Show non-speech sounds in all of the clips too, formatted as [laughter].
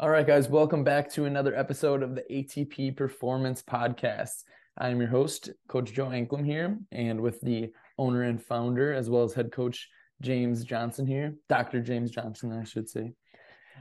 All right, guys, welcome back to another episode of the ATP Performance Podcast. I'm your host, Coach Joe Anklam here, and with the owner and founder, as well as head coach James Johnson here, Dr. James Johnson, I should say.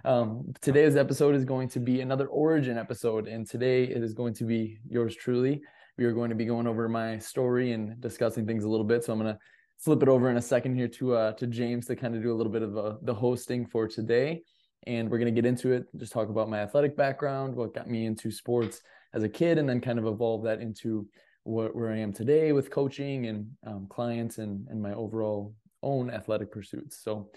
Um, today's episode is going to be another origin episode, and today it is going to be yours truly. We are going to be going over my story and discussing things a little bit. So I'm going to flip it over in a second here to uh, to James to kind of do a little bit of uh, the hosting for today and we're going to get into it just talk about my athletic background what got me into sports as a kid and then kind of evolve that into what, where i am today with coaching and um, clients and, and my overall own athletic pursuits so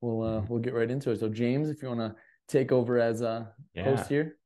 we'll uh, mm-hmm. we'll get right into it so james if you want to take over as a yeah. host here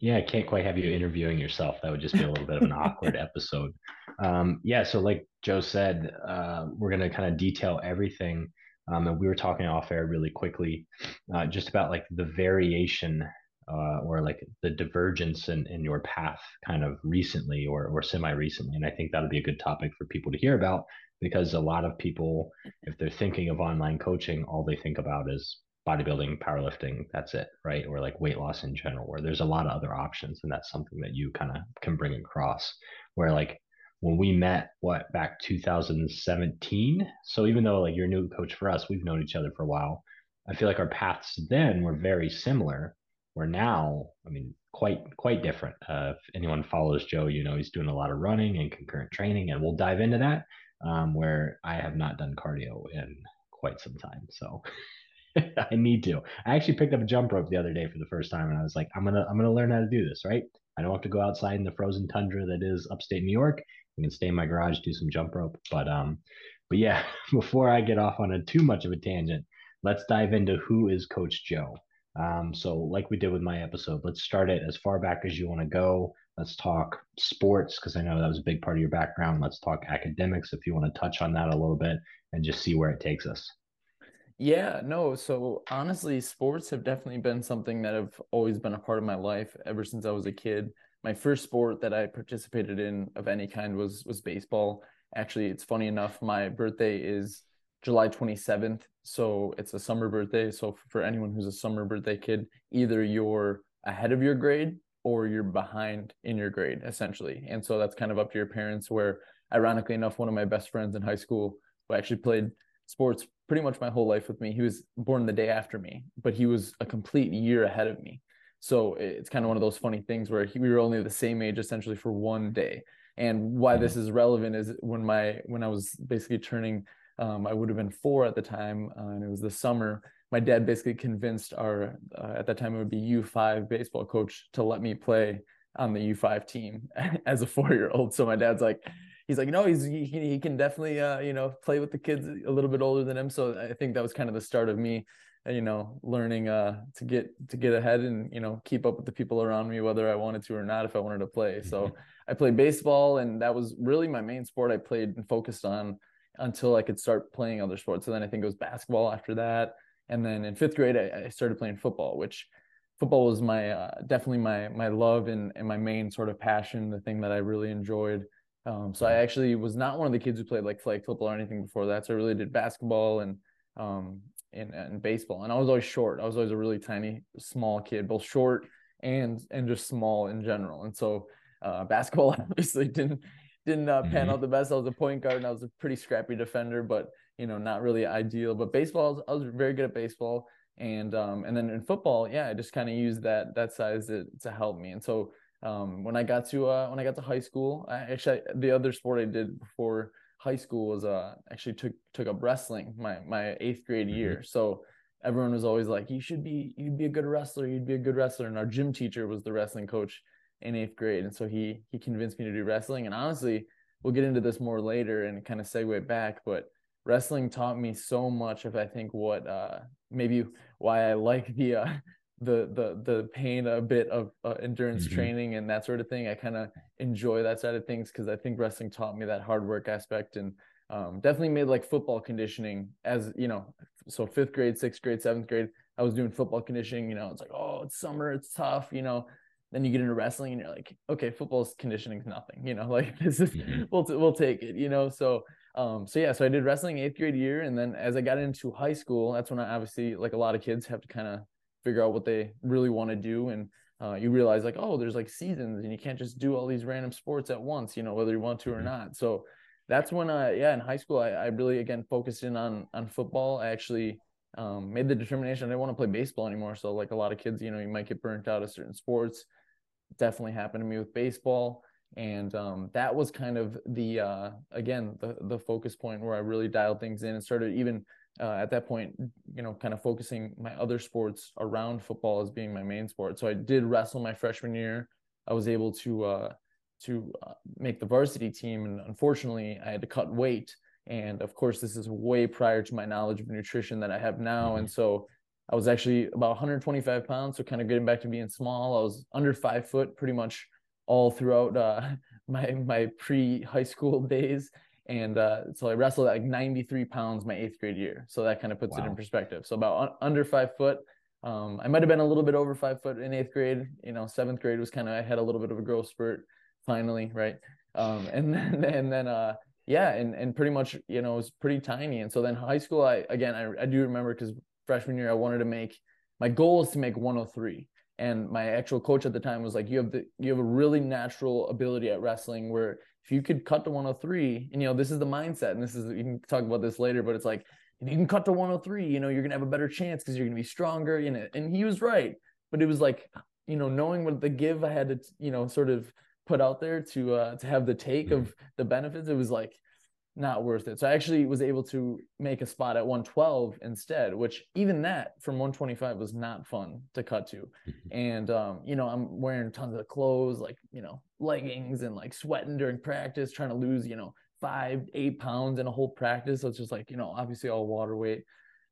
yeah, I can't quite have you interviewing yourself. That would just be a little bit of an awkward episode. Um, yeah, so like Joe said, uh, we're going to kind of detail everything um, and we were talking off air really quickly, uh, just about like the variation uh, or like the divergence in, in your path kind of recently or, or semi recently. And I think that'll be a good topic for people to hear about because a lot of people, if they're thinking of online coaching, all they think about is bodybuilding, powerlifting, that's it, right? Or like weight loss in general, where there's a lot of other options. And that's something that you kind of can bring across where like when we met what back 2017 so even though like you're a new coach for us we've known each other for a while i feel like our paths then were very similar where now i mean quite quite different. Uh, if anyone follows joe you know he's doing a lot of running and concurrent training and we'll dive into that um, where i have not done cardio in quite some time so [laughs] i need to. I actually picked up a jump rope the other day for the first time and i was like i'm gonna i'm gonna learn how to do this right? I don't have to go outside in the frozen tundra that is upstate new york I can stay in my garage, do some jump rope. But um, but yeah, [laughs] before I get off on a too much of a tangent, let's dive into who is Coach Joe. Um, so like we did with my episode, let's start it as far back as you want to go. Let's talk sports because I know that was a big part of your background. Let's talk academics if you want to touch on that a little bit and just see where it takes us. Yeah, no. So honestly, sports have definitely been something that have always been a part of my life ever since I was a kid my first sport that I participated in of any kind was was baseball. Actually, it's funny enough, my birthday is July 27th, so it's a summer birthday. So for anyone who's a summer birthday kid, either you're ahead of your grade or you're behind in your grade essentially. And so that's kind of up to your parents where ironically enough one of my best friends in high school who actually played sports pretty much my whole life with me. He was born the day after me, but he was a complete year ahead of me. So it's kind of one of those funny things where he, we were only the same age essentially for one day. And why this is relevant is when my when I was basically turning, um, I would have been four at the time, uh, and it was the summer. My dad basically convinced our uh, at that time it would be U five baseball coach to let me play on the U five team [laughs] as a four year old. So my dad's like, he's like, no, he's he, he can definitely uh, you know play with the kids a little bit older than him. So I think that was kind of the start of me you know learning uh to get to get ahead and you know keep up with the people around me whether i wanted to or not if i wanted to play. So mm-hmm. i played baseball and that was really my main sport. I played and focused on until i could start playing other sports. So then i think it was basketball after that. And then in fifth grade i, I started playing football which football was my uh, definitely my my love and, and my main sort of passion the thing that i really enjoyed. Um, so i mm-hmm. actually was not one of the kids who played like flag football or anything before that. So i really did basketball and um, in, in baseball. And I was always short. I was always a really tiny, small kid, both short and and just small in general. And so uh, [laughs] basketball obviously didn't didn't uh, pan mm-hmm. out the best. I was a point guard and I was a pretty scrappy defender, but you know not really ideal. But baseball, I was, I was very good at baseball. And um, and then in football, yeah, I just kind of used that that size to, to help me. And so um, when I got to uh, when I got to high school, I actually the other sport I did before high school was uh actually took took up wrestling my my eighth grade mm-hmm. year. So everyone was always like, "You should be you'd be a good wrestler. You'd be a good wrestler." And our gym teacher was the wrestling coach in eighth grade, and so he he convinced me to do wrestling. And honestly, we'll get into this more later and kind of segue back, but wrestling taught me so much of I think what uh maybe why I like the uh the the the pain a bit of uh, endurance mm-hmm. training and that sort of thing. I kind of enjoy that side of things because I think wrestling taught me that hard work aspect and um, definitely made like football conditioning as you know. So fifth grade, sixth grade, seventh grade, I was doing football conditioning. You know, it's like oh, it's summer, it's tough. You know, then you get into wrestling and you're like, okay, football's conditioning is nothing. You know, [laughs] like this is mm-hmm. we'll t- we'll take it. You know, so um so yeah so i did wrestling eighth grade year and then as i got into high school that's when i obviously like a lot of kids have to kind of figure out what they really want to do and uh, you realize like oh there's like seasons and you can't just do all these random sports at once you know whether you want to or mm-hmm. not. So that's when I yeah in high school I, I really again focused in on on football. I actually um, made the determination I didn't want to play baseball anymore. So like a lot of kids you know you might get burnt out of certain sports. Definitely happened to me with baseball and um, that was kind of the uh, again the the focus point where I really dialed things in and started even uh, at that point you know kind of focusing my other sports around football as being my main sport. So I did wrestle my freshman year. I was able to uh, to uh, make the varsity team, and unfortunately I had to cut weight. And of course, this is way prior to my knowledge of nutrition that I have now, mm-hmm. and so. I was actually about 125 pounds, so kind of getting back to being small. I was under five foot pretty much all throughout uh, [laughs] my my pre high school [laughs] days. And uh, so I wrestled at like 93 pounds my eighth grade year. So that kind of puts wow. it in perspective. So about un- under five foot. Um, I might have been a little bit over five foot in eighth grade. You know, seventh grade was kind of I had a little bit of a growth spurt finally, right? Um, and [laughs] then and then uh, yeah, and and pretty much you know it was pretty tiny. And so then high school, I again I, I do remember because freshman year I wanted to make my goal is to make 103 and my actual coach at the time was like you have the you have a really natural ability at wrestling where if you could cut to 103 and you know this is the mindset and this is you can talk about this later but it's like if you can cut to 103 you know you're gonna have a better chance because you're gonna be stronger you know and he was right but it was like you know knowing what the give i had to you know sort of put out there to uh to have the take of mm-hmm. the benefits it was like not worth it. So I actually was able to make a spot at 112 instead, which even that from 125 was not fun to cut to. [laughs] And um, you know, I'm wearing tons of clothes, like, you know, leggings and like sweating during practice, trying to lose, you know, five, eight pounds in a whole practice. So it's just like, you know, obviously all water weight.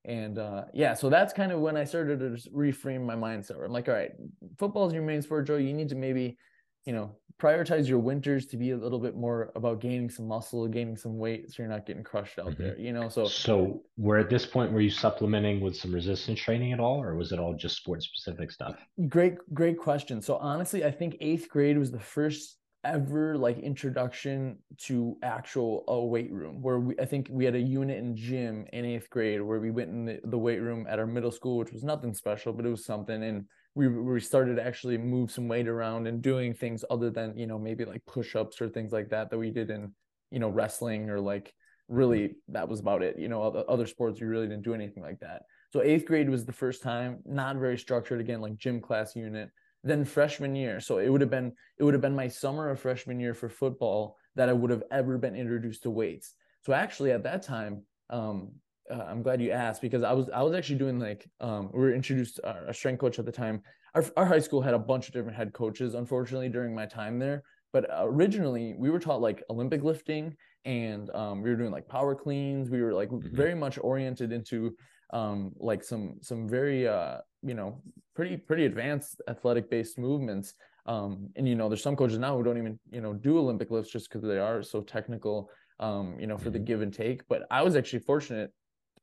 And uh, yeah, so that's kind of when I started to reframe my mindset. I'm like, all right, football is your main sport, Joe. You need to maybe you know, prioritize your winters to be a little bit more about gaining some muscle, gaining some weight, so you're not getting crushed out mm-hmm. there. You know, so so we're at this point. Were you supplementing with some resistance training at all, or was it all just sport specific stuff? Great, great question. So honestly, I think eighth grade was the first ever like introduction to actual a weight room where we I think we had a unit in gym in eighth grade where we went in the, the weight room at our middle school, which was nothing special, but it was something and we we started to actually move some weight around and doing things other than you know maybe like push-ups or things like that that we did in you know wrestling or like really that was about it you know other, other sports we really didn't do anything like that. So eighth grade was the first time not very structured again like gym class unit then freshman year. So it would have been it would have been my summer of freshman year for football that i would have ever been introduced to weights. So actually at that time um, uh, I'm glad you asked because I was I was actually doing like um, we were introduced uh, strength coach at the time. Our our high school had a bunch of different head coaches, unfortunately, during my time there. But originally, we were taught like Olympic lifting, and um, we were doing like power cleans. We were like mm-hmm. very much oriented into um, like some some very uh, you know pretty pretty advanced athletic based movements. Um, and you know, there's some coaches now who don't even you know do Olympic lifts just because they are so technical. Um, you know, for the mm-hmm. give and take. But I was actually fortunate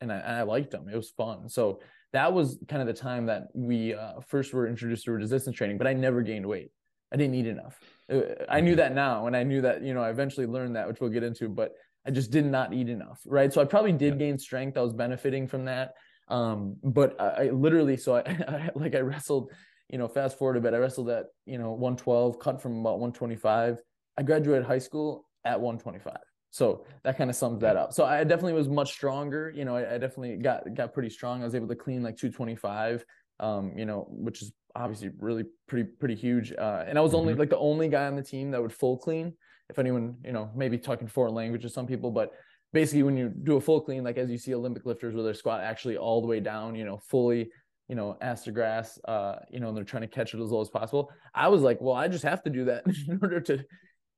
and I, and I liked them. It was fun. So that was kind of the time that we uh, first were introduced to resistance training, but I never gained weight. I didn't eat enough. Uh, I knew that now, and I knew that you know I eventually learned that, which we'll get into. But I just did not eat enough, right? So I probably did gain strength. I was benefiting from that, um, but I, I, literally, so I, [laughs] I like I wrestled. You know, fast forward a bit, I wrestled at you know 112, cut from about 125. I graduated high school at 125. So that kind of sums that up. So I definitely was much stronger. You know, I, I, definitely got got pretty strong. I was able to clean like 225. Um, you know, which is obviously really pretty pretty huge. Uh, and I was only mm-hmm. like the only guy on the team that would full clean. If anyone, you know, maybe talking foreign languages, some people, but basically when you do a full clean, like as you see Olympic lifters where their squat actually all the way down, you know, fully, you know, ass to grass, uh, you know, and they're trying to catch it as low as possible. I was like, well, I just have to do that [laughs] in order to,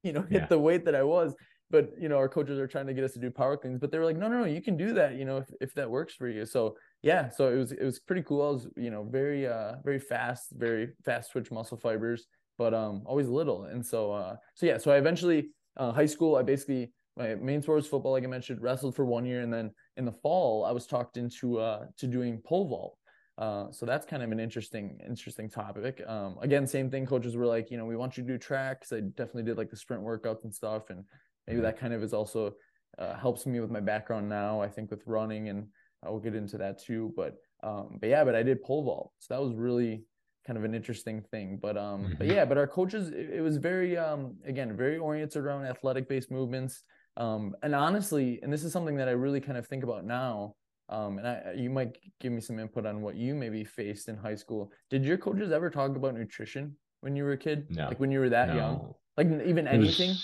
you know, hit yeah. the weight that I was but you know our coaches are trying to get us to do power cleans but they were like no no no you can do that you know if, if that works for you so yeah so it was it was pretty cool i was you know very uh very fast very fast twitch muscle fibers but um always little and so uh so yeah so i eventually uh, high school i basically my main sport was football like i mentioned wrestled for one year and then in the fall i was talked into uh to doing pole vault uh, so that's kind of an interesting, interesting topic. Um, again, same thing. Coaches were like, you know, we want you to do track. Cause I definitely did like the sprint workouts and stuff. And maybe that kind of is also uh, helps me with my background now. I think with running, and I will get into that too. But Um, but yeah, but I did pole vault, so that was really kind of an interesting thing. But um, mm-hmm. but yeah, but our coaches, it, it was very um, again, very oriented around athletic based movements. Um, and honestly, and this is something that I really kind of think about now. Um, and I, you might give me some input on what you maybe faced in high school. Did your coaches ever talk about nutrition when you were a kid? No. Like when you were that no. young? Like even anything?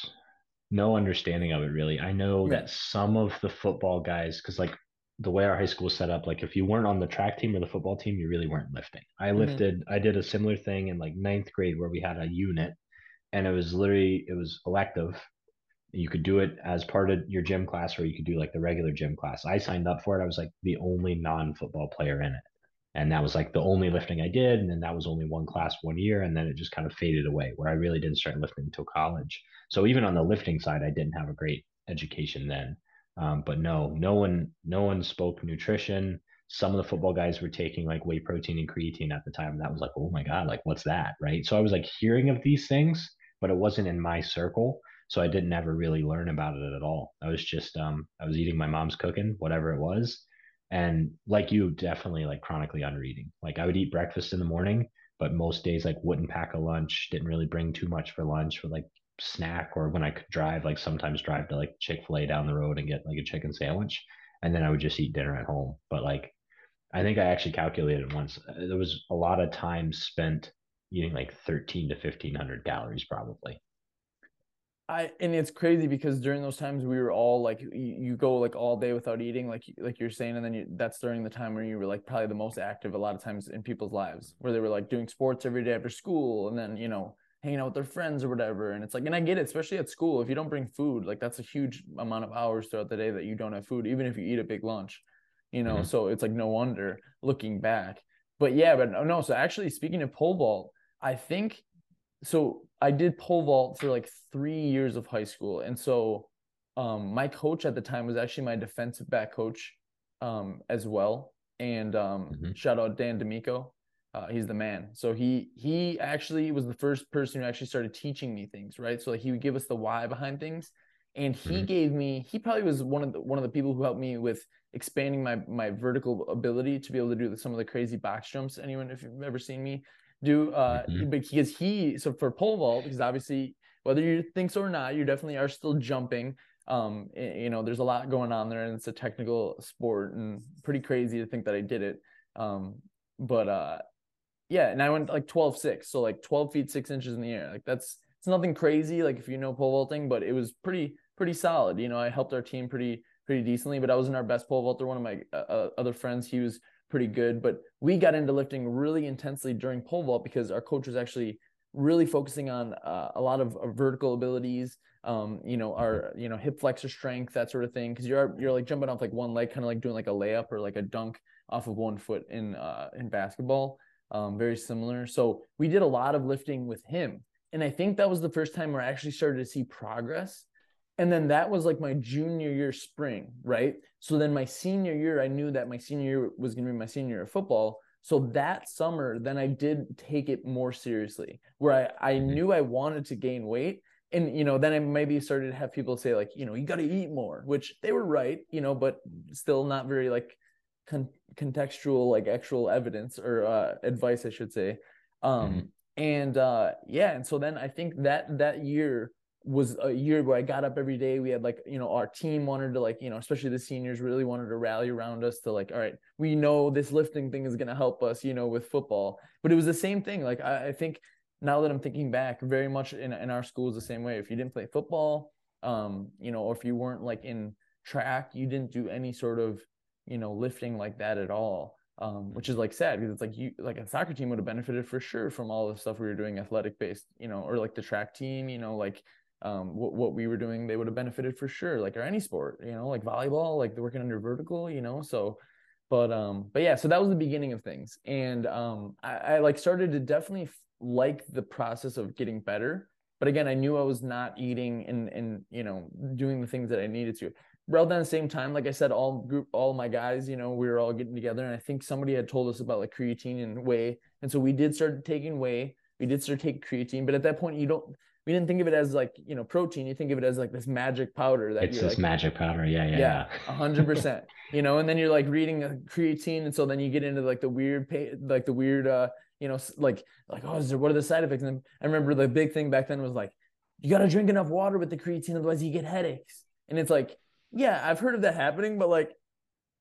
No understanding of it really. I know yeah. that some of the football guys, because like the way our high school was set up, like if you weren't on the track team or the football team, you really weren't lifting. I mm-hmm. lifted, I did a similar thing in like ninth grade where we had a unit and it was literally, it was elective. You could do it as part of your gym class or you could do like the regular gym class. I signed up for it. I was like the only non football player in it. And that was like the only lifting I did. And then that was only one class one year. And then it just kind of faded away where I really didn't start lifting until college. So even on the lifting side, I didn't have a great education then. Um, but no, no one, no one spoke nutrition. Some of the football guys were taking like whey protein and creatine at the time. That was like, oh my God, like what's that? Right. So I was like hearing of these things, but it wasn't in my circle. So I didn't ever really learn about it at all. I was just, um, I was eating my mom's cooking, whatever it was. And like you, definitely like chronically under eating. Like I would eat breakfast in the morning, but most days like wouldn't pack a lunch, didn't really bring too much for lunch for like snack or when I could drive, like sometimes drive to like Chick fil A down the road and get like a chicken sandwich. And then I would just eat dinner at home. But like, I think I actually calculated once, uh, there was a lot of time spent eating like 13 to 1500 calories probably. I and it's crazy because during those times we were all like you, you, go like all day without eating like like you're saying and then you, that's during the time where you were like probably the most active a lot of times in people's lives where they were like doing sports every day after school and then you know hanging out with their friends or whatever. And it's like, and I get it, especially at school. If you don't bring food, like that's a huge amount of hours throughout the day that you don't have food, even if you eat a big lunch, you know. Mm-hmm. So it's like no wonder looking back. But yeah, but no. So actually, speaking of pole vault, I think so. I did pole vault for like three years of high school, and so um, my coach at the time was actually my defensive back coach um, as well. And um, mm-hmm. shout out Dan D'Amico. Uh, he's the man. So he he actually was the first person who actually started teaching me things, right? So like he would give us the why behind things, and he mm-hmm. gave me. He probably was one of the one of the people who helped me with expanding my my vertical ability to be able to do some of the crazy box jumps. Anyone, if you've ever seen me do, uh, mm-hmm. because he so for pole vault, because obviously whether you think so or not, you definitely are still jumping. Um, you know, there's a lot going on there, and it's a technical sport, and pretty crazy to think that I did it. Um, but uh yeah, and I went like 12 6. So like 12 feet six inches in the air. Like that's it's nothing crazy, like if you know pole vaulting, but it was pretty, pretty solid. You know, I helped our team pretty, pretty decently, but I wasn't our best pole vaulter. One of my uh, uh, other friends, he was pretty good, but we got into lifting really intensely during pole vault because our coach was actually really focusing on uh, a lot of vertical abilities um, you know, our you know hip flexor strength, that sort of thing. Because you're you're like jumping off like one leg, kind of like doing like a layup or like a dunk off of one foot in uh, in basketball um, very similar. So we did a lot of lifting with him. And I think that was the first time where I actually started to see progress. And then that was like my junior year spring, right? So then my senior year, I knew that my senior year was going to be my senior year of football. So that summer, then I did take it more seriously, where I, I mm-hmm. knew I wanted to gain weight. And, you know, then I maybe started to have people say, like, you know, you got to eat more, which they were right, you know, but still not very like con- contextual like actual evidence or uh, advice i should say um mm-hmm. and uh yeah and so then i think that that year was a year where i got up every day we had like you know our team wanted to like you know especially the seniors really wanted to rally around us to like all right we know this lifting thing is going to help us you know with football but it was the same thing like i, I think now that i'm thinking back very much in, in our schools the same way if you didn't play football um you know or if you weren't like in track you didn't do any sort of you know, lifting like that at all. Um, which is like sad because it's like you like a soccer team would have benefited for sure from all the stuff we were doing athletic based, you know, or like the track team, you know, like um, what, what we were doing, they would have benefited for sure, like or any sport, you know, like volleyball, like they're working under vertical, you know, so but um but yeah so that was the beginning of things and um I, I like started to definitely like the process of getting better but again i knew i was not eating and and you know doing the things that i needed to Well, around the same time, like I said, all group, all my guys, you know, we were all getting together, and I think somebody had told us about like creatine and whey, and so we did start taking whey. We did start taking creatine, but at that point, you don't we didn't think of it as like you know protein. You think of it as like this magic powder that it's this like, magic powder. Yeah, yeah, yeah. A hundred [laughs] percent. You know, and then you're like reading a creatine, and so then you get into like the weird, like the weird, uh, you know, like like oh, is there what are the side effects? And I remember the big thing back then was like, you got to drink enough water with the creatine, otherwise you get headaches. And it's like, yeah, I've heard of that happening, but like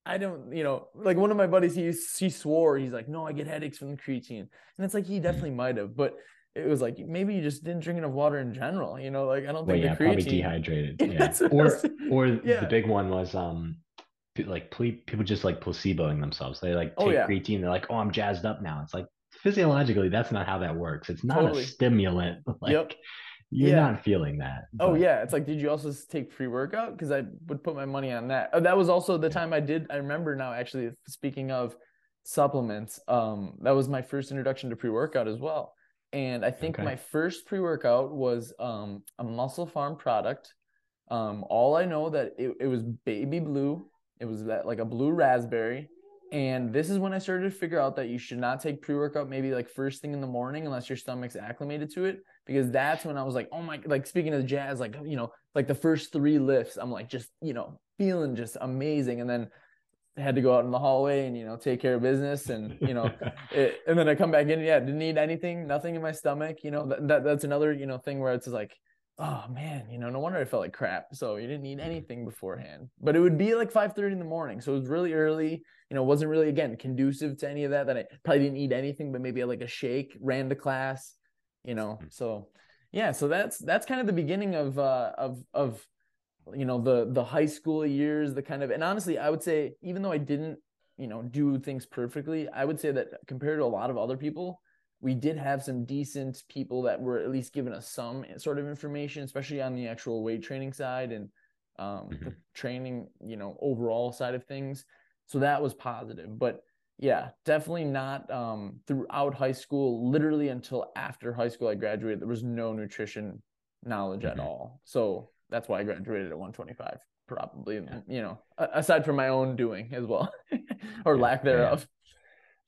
I don't, you know, like one of my buddies, he he swore he's like, no, I get headaches from the creatine, and it's like he definitely might have, but it was like maybe you just didn't drink enough water in general, you know, like I don't think well, yeah, creatine... probably dehydrated, [laughs] yeah, or or yeah. the big one was um like people just like placeboing themselves. They like oh, take oh, yeah. creatine, they're like, oh, I'm jazzed up now. It's like physiologically, that's not how that works. It's not totally. a stimulant. [laughs] Like yep you're yeah. not feeling that. Oh, but. Oh yeah, it's like, did you also take pre workout? Because I would put my money on that. Oh, that was also the time I did. I remember now, actually. Speaking of supplements, um, that was my first introduction to pre workout as well. And I think okay. my first pre workout was um a MusclePharm product. Um, all I know that it, it was baby blue. It was that like a blue raspberry, and this is when I started to figure out that you should not take pre workout maybe like first thing in the morning unless your stomach's acclimated to it. Because that's when I was like, oh my, like speaking of jazz, like, you know, like the first three lifts, I'm like just, you know, feeling just amazing. And then had to go out in the hallway and, you know, take care of business. And, you know, [laughs] it, and then I come back in. Yeah, didn't need anything, nothing in my stomach. You know, that, that that's another, you know, thing where it's like, oh man, you know, no wonder I felt like crap. So you didn't need mm-hmm. anything beforehand. But it would be like 5 30 in the morning. So it was really early, you know, wasn't really again conducive to any of that. That I probably didn't eat anything, but maybe like a shake, ran to class, you know. Mm-hmm. So yeah, so that's that's kind of the beginning of uh of of you know the the high school years, the kind of and honestly, I would say even though I didn't, you know, do things perfectly, I would say that compared to a lot of other people, we did have some decent people that were at least giving us some sort of information, especially on the actual weight training side and um, mm-hmm. the training, you know, overall side of things. So that was positive. But yeah, definitely not um, throughout high school. Literally until after high school, I graduated, there was no nutrition knowledge mm-hmm. at all. So that's why I graduated at 125, probably, yeah. you know, aside from my own doing as well [laughs] or yeah, lack thereof.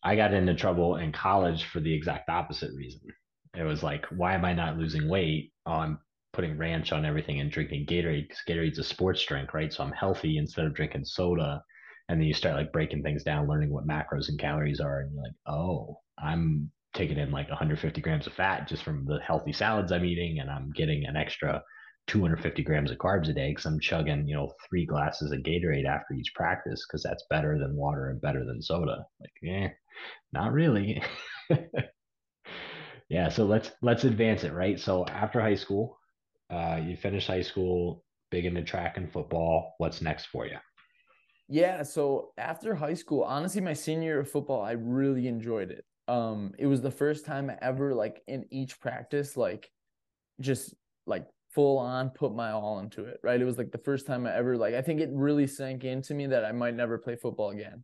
I got into trouble in college for the exact opposite reason. It was like, why am I not losing weight? Oh, I'm putting ranch on everything and drinking Gatorade because Gatorade's a sports drink, right? So I'm healthy instead of drinking soda. And then you start like breaking things down, learning what macros and calories are, and you're like, oh, I'm taking in like 150 grams of fat just from the healthy salads I'm eating, and I'm getting an extra 250 grams of carbs a day because I'm chugging, you know, three glasses of Gatorade after each practice because that's better than water and better than soda. Like, eh, not really. [laughs] yeah, so let's let's advance it, right? So after high school, uh, you finish high school, big into track and football. What's next for you? Yeah, so after high school, honestly, my senior year of football, I really enjoyed it. Um, it was the first time ever like in each practice, like just like full on put my all into it, right? It was like the first time I ever like I think it really sank into me that I might never play football again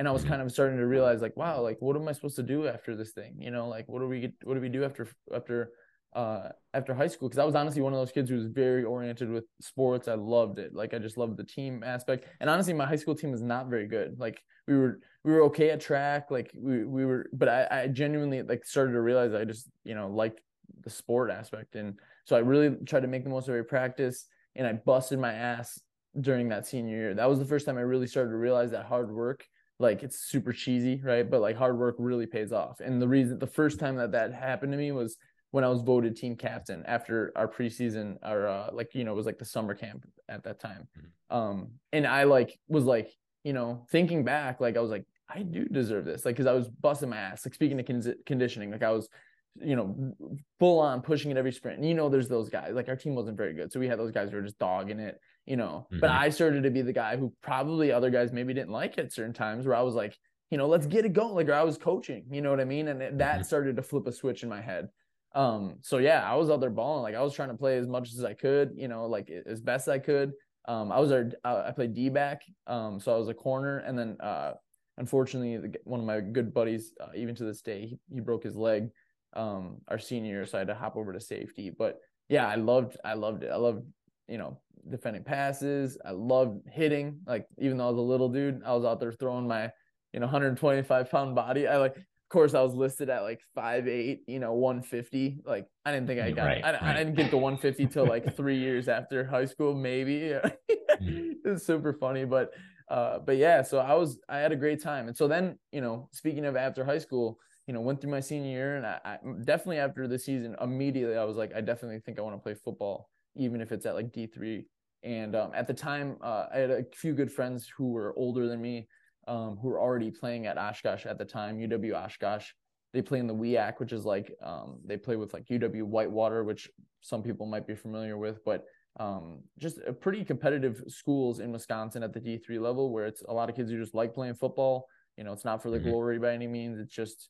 and I was mm-hmm. kind of starting to realize like, wow, like what am I supposed to do after this thing? You know, like what do we get, what do we do after after uh after high school? Because I was honestly one of those kids who was very oriented with sports. I loved it. Like I just loved the team aspect. And honestly, my high school team was not very good. Like we were we were okay at track. Like we we were, but I, I genuinely like started to realize I just you know liked the sport aspect, and so I really tried to make the most of every practice. And I busted my ass during that senior year. That was the first time I really started to realize that hard work like it's super cheesy, right? But like hard work really pays off. And the reason the first time that that happened to me was when I was voted team captain after our preseason or uh, like you know it was like the summer camp at that time. Mm-hmm. Um and I like was like, you know, thinking back like I was like I do deserve this. Like cuz I was busting my ass. Like speaking to con- conditioning, like I was you know, full on pushing it every sprint. And you know, there's those guys. Like our team wasn't very good, so we had those guys who were just dogging it you know. Mm-hmm. But I started to be the guy who probably other guys maybe didn't like at certain times where I was like, you know, let's get it going. Like I was coaching, you know what I mean? And that mm-hmm. started to flip a switch in my head. Um, so yeah, I was out there balling. Like I was trying to play as much as I could, you know, like as best I could. Um, I was our, I played D back. Um, so I was a corner and then, uh, unfortunately one of my good buddies, uh, even to this day, he, he broke his leg, um, our senior year. So I had to hop over to safety, but yeah, I loved, I loved it. I loved, you know, defending passes. I loved hitting. Like even though I was a little dude, I was out there throwing my, you know, 125 pound body. I like of course, I was listed at like five eight, you know, one fifty. Like I didn't think I got. Right, I, right. I, didn't get the one fifty till like [laughs] three years after high school, maybe. [laughs] mm. It's super funny, but uh, but yeah. So I was I had a great time, and so then you know, speaking of after high school, you know, went through my senior year, and I, I definitely after the season, immediately I was like, I definitely think I want to play football, even if it's at like D three. And um, at the time, uh, I had a few good friends who were older than me um, who were already playing at Oshkosh at the time, UW Oshkosh. They play in the WEAC, which is like um, they play with like UW Whitewater, which some people might be familiar with, but um, just a pretty competitive schools in Wisconsin at the D3 level where it's a lot of kids who just like playing football. You know, it's not for the mm-hmm. glory by any means. It's just,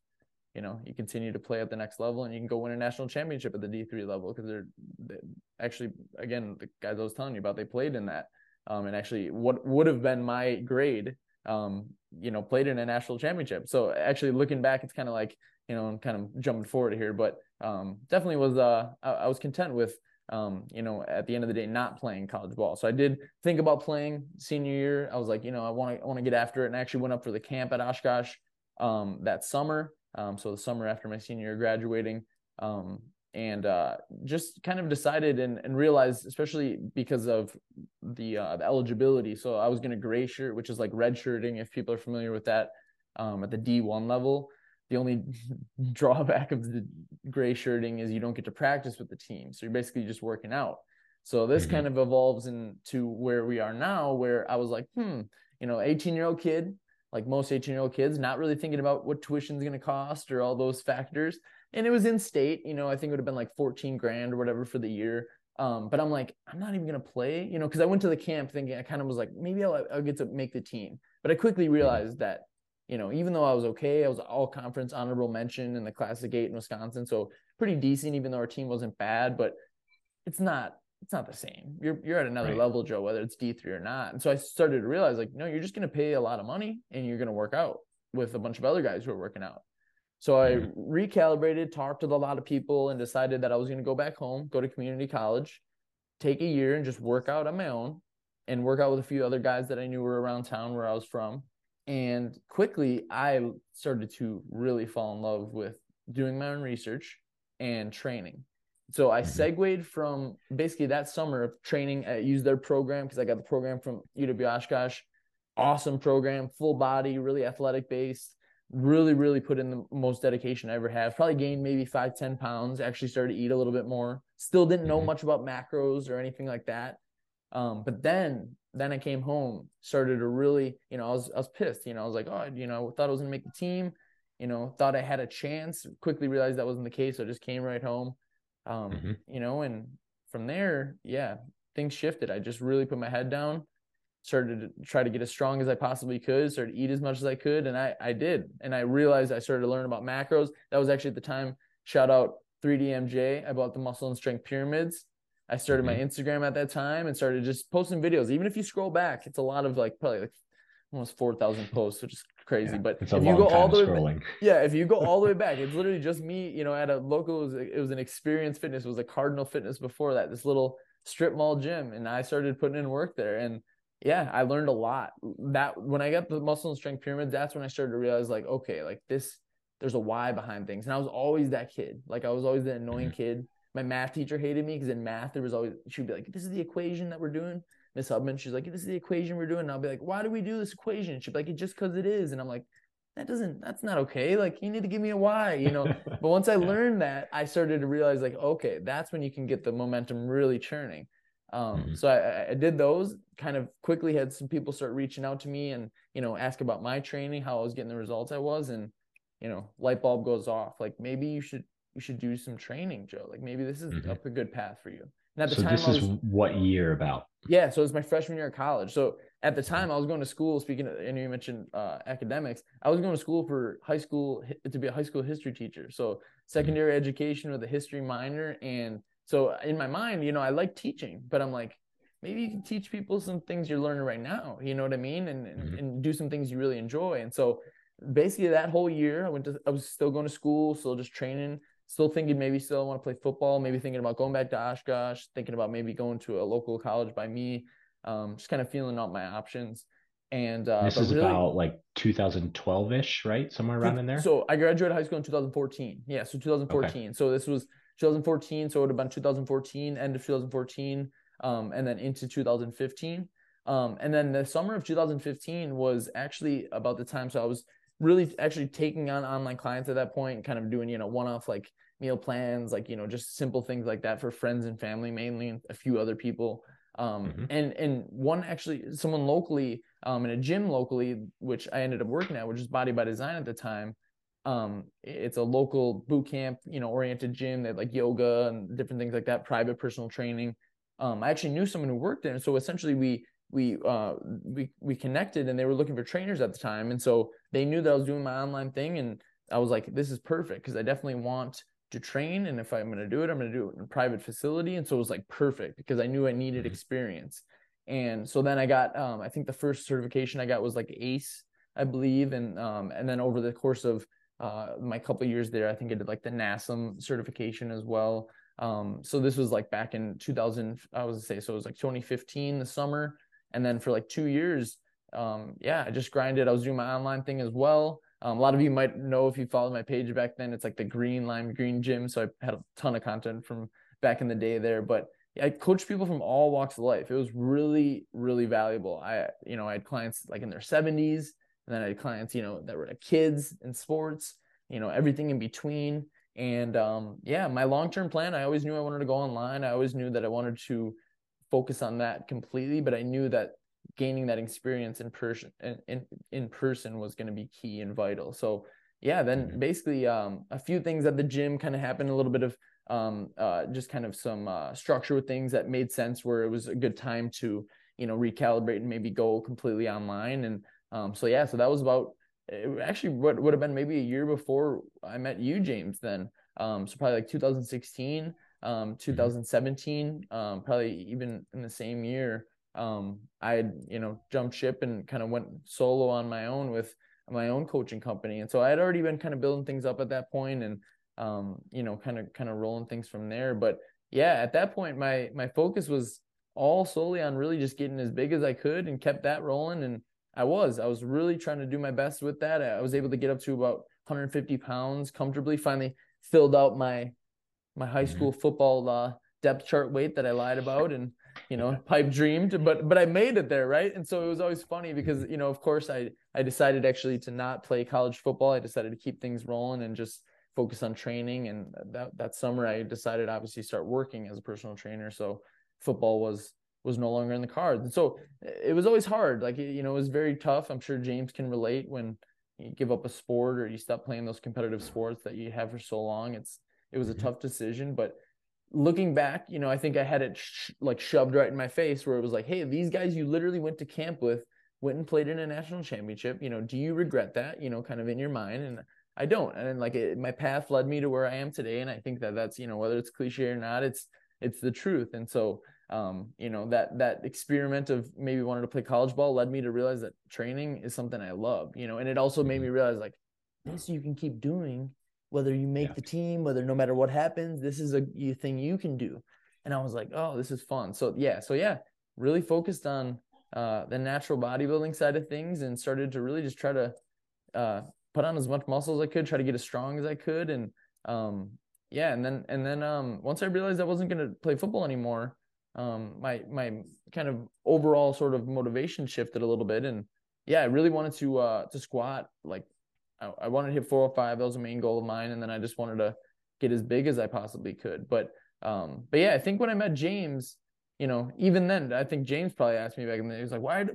you know, you continue to play at the next level and you can go win a national championship at the D3 level because they're, they actually, again, the guys I was telling you about, they played in that. Um, and actually, what would have been my grade um, you know, played in a national championship. So actually looking back, it's kind of like, you know, I'm kind of jumping forward here, but um, definitely was, uh, I, I was content with, um, you know, at the end of the day, not playing college ball. So I did think about playing senior year. I was like, you know, I want to, want to get after it and I actually went up for the camp at Oshkosh, um, that summer. Um, so the summer after my senior year graduating, um, and uh, just kind of decided and, and realized, especially because of the, uh, the eligibility. So I was going to gray shirt, which is like red shirting, if people are familiar with that, um, at the D1 level. The only [laughs] drawback of the gray shirting is you don't get to practice with the team. So you're basically just working out. So this mm-hmm. kind of evolves into where we are now, where I was like, hmm, you know, 18 year old kid, like most 18 year old kids, not really thinking about what tuition is going to cost or all those factors and it was in state. You know, I think it would have been like 14 grand or whatever for the year. Um, but I'm like, I'm not even gonna play, you know, because I went to the camp thinking I kind of was like, maybe I'll, I'll get to make the team. But I quickly mm-hmm. realized that, you know, even though I was okay, I was all conference honorable mention in the Classic Eight in Wisconsin, so pretty decent, even though our team wasn't bad. But it's not, it's not the same. You're you're at another right. level, Joe, whether it's D three or not. And so I started to realize, like, no, you're just gonna pay a lot of money and you're gonna work out with a bunch of other guys who are working out. So I mm-hmm. recalibrated, talked to a lot of people, and decided that I was going to go back home, go to community college, take a year, and just work out on my own, and work out with a few other guys that I knew were around town where I was from. And quickly, I started to really fall in love with doing my own research and training. So I mm-hmm. segued from basically that summer of training. I used their program because I got the program from UW Oshkosh. Awesome program, full body, really athletic based really really put in the most dedication i ever have probably gained maybe five ten pounds actually started to eat a little bit more still didn't know mm-hmm. much about macros or anything like that um, but then then i came home started to really you know i was i was pissed you know i was like oh you know thought i was going to make the team you know thought i had a chance quickly realized that wasn't the case so i just came right home um, mm-hmm. you know and from there yeah things shifted i just really put my head down started to try to get as strong as I possibly could, started to eat as much as I could. And I, I did. And I realized I started to learn about macros. That was actually at the time, shout out 3DMJ. I bought the muscle and strength pyramids. I started mm-hmm. my Instagram at that time and started just posting videos. Even if you scroll back, it's a lot of like probably like almost 4,000 posts, which is crazy. Yeah, but if you go all the way, back, [laughs] yeah, if you go all the way back, it's literally just me, you know, at a local, it was, it was an Xperience Fitness, it was a Cardinal Fitness before that, this little strip mall gym. And I started putting in work there. And yeah, I learned a lot. That when I got the muscle and strength pyramid, that's when I started to realize like, okay, like this, there's a why behind things. And I was always that kid. Like I was always the annoying mm-hmm. kid. My math teacher hated me because in math there was always she'd be like, "This is the equation that we're doing." Miss Hubman, she's like, "This is the equation we're doing." And I'll be like, "Why do we do this equation?" She'd be like, it "Just because it is." And I'm like, "That doesn't. That's not okay. Like you need to give me a why, you know." [laughs] but once I learned that, I started to realize like, okay, that's when you can get the momentum really churning. Um, mm-hmm. So I, I, did those. Kind of quickly had some people start reaching out to me and you know ask about my training, how I was getting the results I was, and you know light bulb goes off. Like maybe you should you should do some training, Joe. Like maybe this is mm-hmm. a good path for you. And at the so time, this was, is what year about? Yeah, so it was my freshman year of college. So at the time, I was going to school. Speaking of, and you mentioned uh, academics, I was going to school for high school to be a high school history teacher. So secondary mm-hmm. education with a history minor and so in my mind, you know, I like teaching, but I'm like, maybe you can teach people some things you're learning right now. You know what I mean? And mm-hmm. and do some things you really enjoy. And so basically that whole year, I went to I was still going to school, still just training, still thinking maybe still want to play football, maybe thinking about going back to Oshkosh, thinking about maybe going to a local college by me, um, just kind of feeling out my options. And uh, this is really, about like 2012 ish, right? Somewhere around in there. So I graduated high school in 2014. Yeah, so 2014. Okay. So this was 2014. So it would have been 2014, end of 2014, um, and then into 2015. Um, and then the summer of 2015 was actually about the time. So I was really actually taking on online clients at that point, kind of doing, you know, one off like meal plans, like, you know, just simple things like that for friends and family mainly, and a few other people. Um, mm-hmm. and, and one actually, someone locally, um, in a gym locally, which I ended up working at, which is Body by Design at the time. Um, it's a local boot camp, you know, oriented gym that like yoga and different things like that, private personal training. Um, I actually knew someone who worked there. And so essentially we, we uh we we connected and they were looking for trainers at the time. And so they knew that I was doing my online thing and I was like this is perfect because I definitely want to train. And if I'm going to do it I'm going to do it in a private facility. And so it was like perfect because I knew I needed mm-hmm. experience. And so then I got um I think the first certification I got was like ACE I believe. And um and then over the course of uh my couple years there I think I did like the NASM certification as well. Um so this was like back in 2000 I was to say so it was like 2015 the summer and then for like two years, um, yeah, I just grinded. I was doing my online thing as well. Um, a lot of you might know if you followed my page back then. It's like the Green Lime Green Gym. So I had a ton of content from back in the day there. But I coached people from all walks of life. It was really, really valuable. I, you know, I had clients like in their 70s, and then I had clients, you know, that were kids in sports, you know, everything in between. And um, yeah, my long term plan, I always knew I wanted to go online. I always knew that I wanted to focus on that completely, but I knew that gaining that experience in person in, in person was going to be key and vital. So yeah, then mm-hmm. basically um, a few things at the gym kind of happened, a little bit of um, uh, just kind of some uh, structure with things that made sense where it was a good time to, you know, recalibrate and maybe go completely online. And um, so, yeah, so that was about actually what would have been maybe a year before I met you, James, then. Um, so probably like 2016 um, 2017, um, probably even in the same year, um, I had, you know, jumped ship and kind of went solo on my own with my own coaching company. And so I had already been kind of building things up at that point and, um, you know, kind of, kind of rolling things from there. But yeah, at that point, my, my focus was all solely on really just getting as big as I could and kept that rolling. And I was, I was really trying to do my best with that. I was able to get up to about 150 pounds comfortably, finally filled out my my high mm-hmm. school football uh, depth chart weight that I lied about and you know pipe dreamed but but I made it there right? And so it was always funny because you know of course I I decided actually to not play college football. I decided to keep things rolling and just focus on training. And that that summer I decided obviously start working as a personal trainer. So football was was no longer in the cards. And so it was always hard. Like you know it was very tough. I'm sure James can relate when you give up a sport or you stop playing those competitive sports that you have for so long. It's it was a mm-hmm. tough decision, but looking back, you know, I think I had it sh- like shoved right in my face where it was like, hey, these guys you literally went to camp with went and played in a national championship. You know, do you regret that? You know, kind of in your mind, and I don't. And like it, my path led me to where I am today, and I think that that's you know whether it's cliche or not, it's it's the truth. And so, um, you know, that that experiment of maybe wanting to play college ball led me to realize that training is something I love. You know, and it also made me mm-hmm. realize like this you can keep doing whether you make yeah. the team, whether no matter what happens, this is a thing you can do. And I was like, oh, this is fun. So yeah, so yeah, really focused on uh, the natural bodybuilding side of things and started to really just try to uh, put on as much muscle as I could, try to get as strong as I could, and um, yeah, and then and then um, once I realized I wasn't going to play football anymore, um, my my kind of overall sort of motivation shifted a little bit, and yeah, I really wanted to uh, to squat like I, I wanted to hit 405. That was a main goal of mine, and then I just wanted to get as big as I possibly could. But um, but yeah, I think when I met James, you know, even then, I think James probably asked me back in the day. He was like, "Why,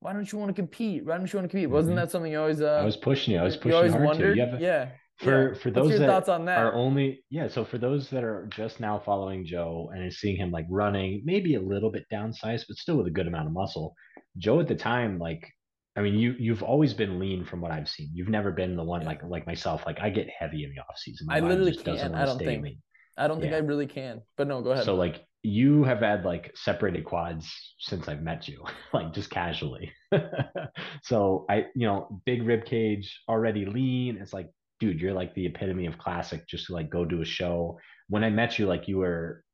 why don't you want to compete? Why don't you want to compete?" Mm-hmm. Wasn't that something you always? Uh, I was pushing you. I was pushing you. Always hard wondered. To. A, yeah. For yeah. for those that thoughts on that? are only yeah, so for those that are just now following Joe and seeing him like running, maybe a little bit downsized, but still with a good amount of muscle. Joe at the time, like I mean, you you've always been lean from what I've seen. You've never been the one like like myself. Like I get heavy in the off season. I literally can't. I don't think. Lean. I don't think yeah. I really can. But no, go ahead. So like you have had like separated quads since I've met you, [laughs] like just casually. [laughs] so I, you know, big rib cage, already lean. It's like, dude, you're like the epitome of classic. Just to like go do a show. When I met you, like you were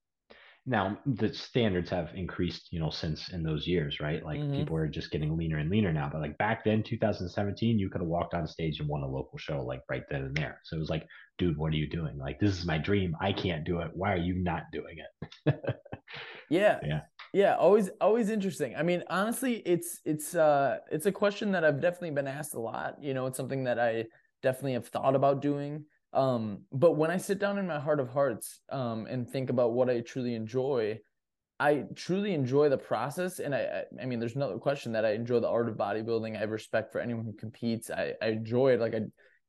now the standards have increased, you know, since in those years, right? Like mm-hmm. people are just getting leaner and leaner now. But like back then, 2017, you could have walked on stage and won a local show like right then and there. So it was like, dude, what are you doing? Like this is my dream. I can't do it. Why are you not doing it? [laughs] yeah. Yeah. Yeah, always always interesting. I mean, honestly, it's it's uh it's a question that I've definitely been asked a lot. You know, it's something that I definitely have thought about doing. Um, but when I sit down in my heart of hearts um, and think about what I truly enjoy, I truly enjoy the process. And I, I mean, there's no question that I enjoy the art of bodybuilding. I have respect for anyone who competes. I, I enjoy it. Like I,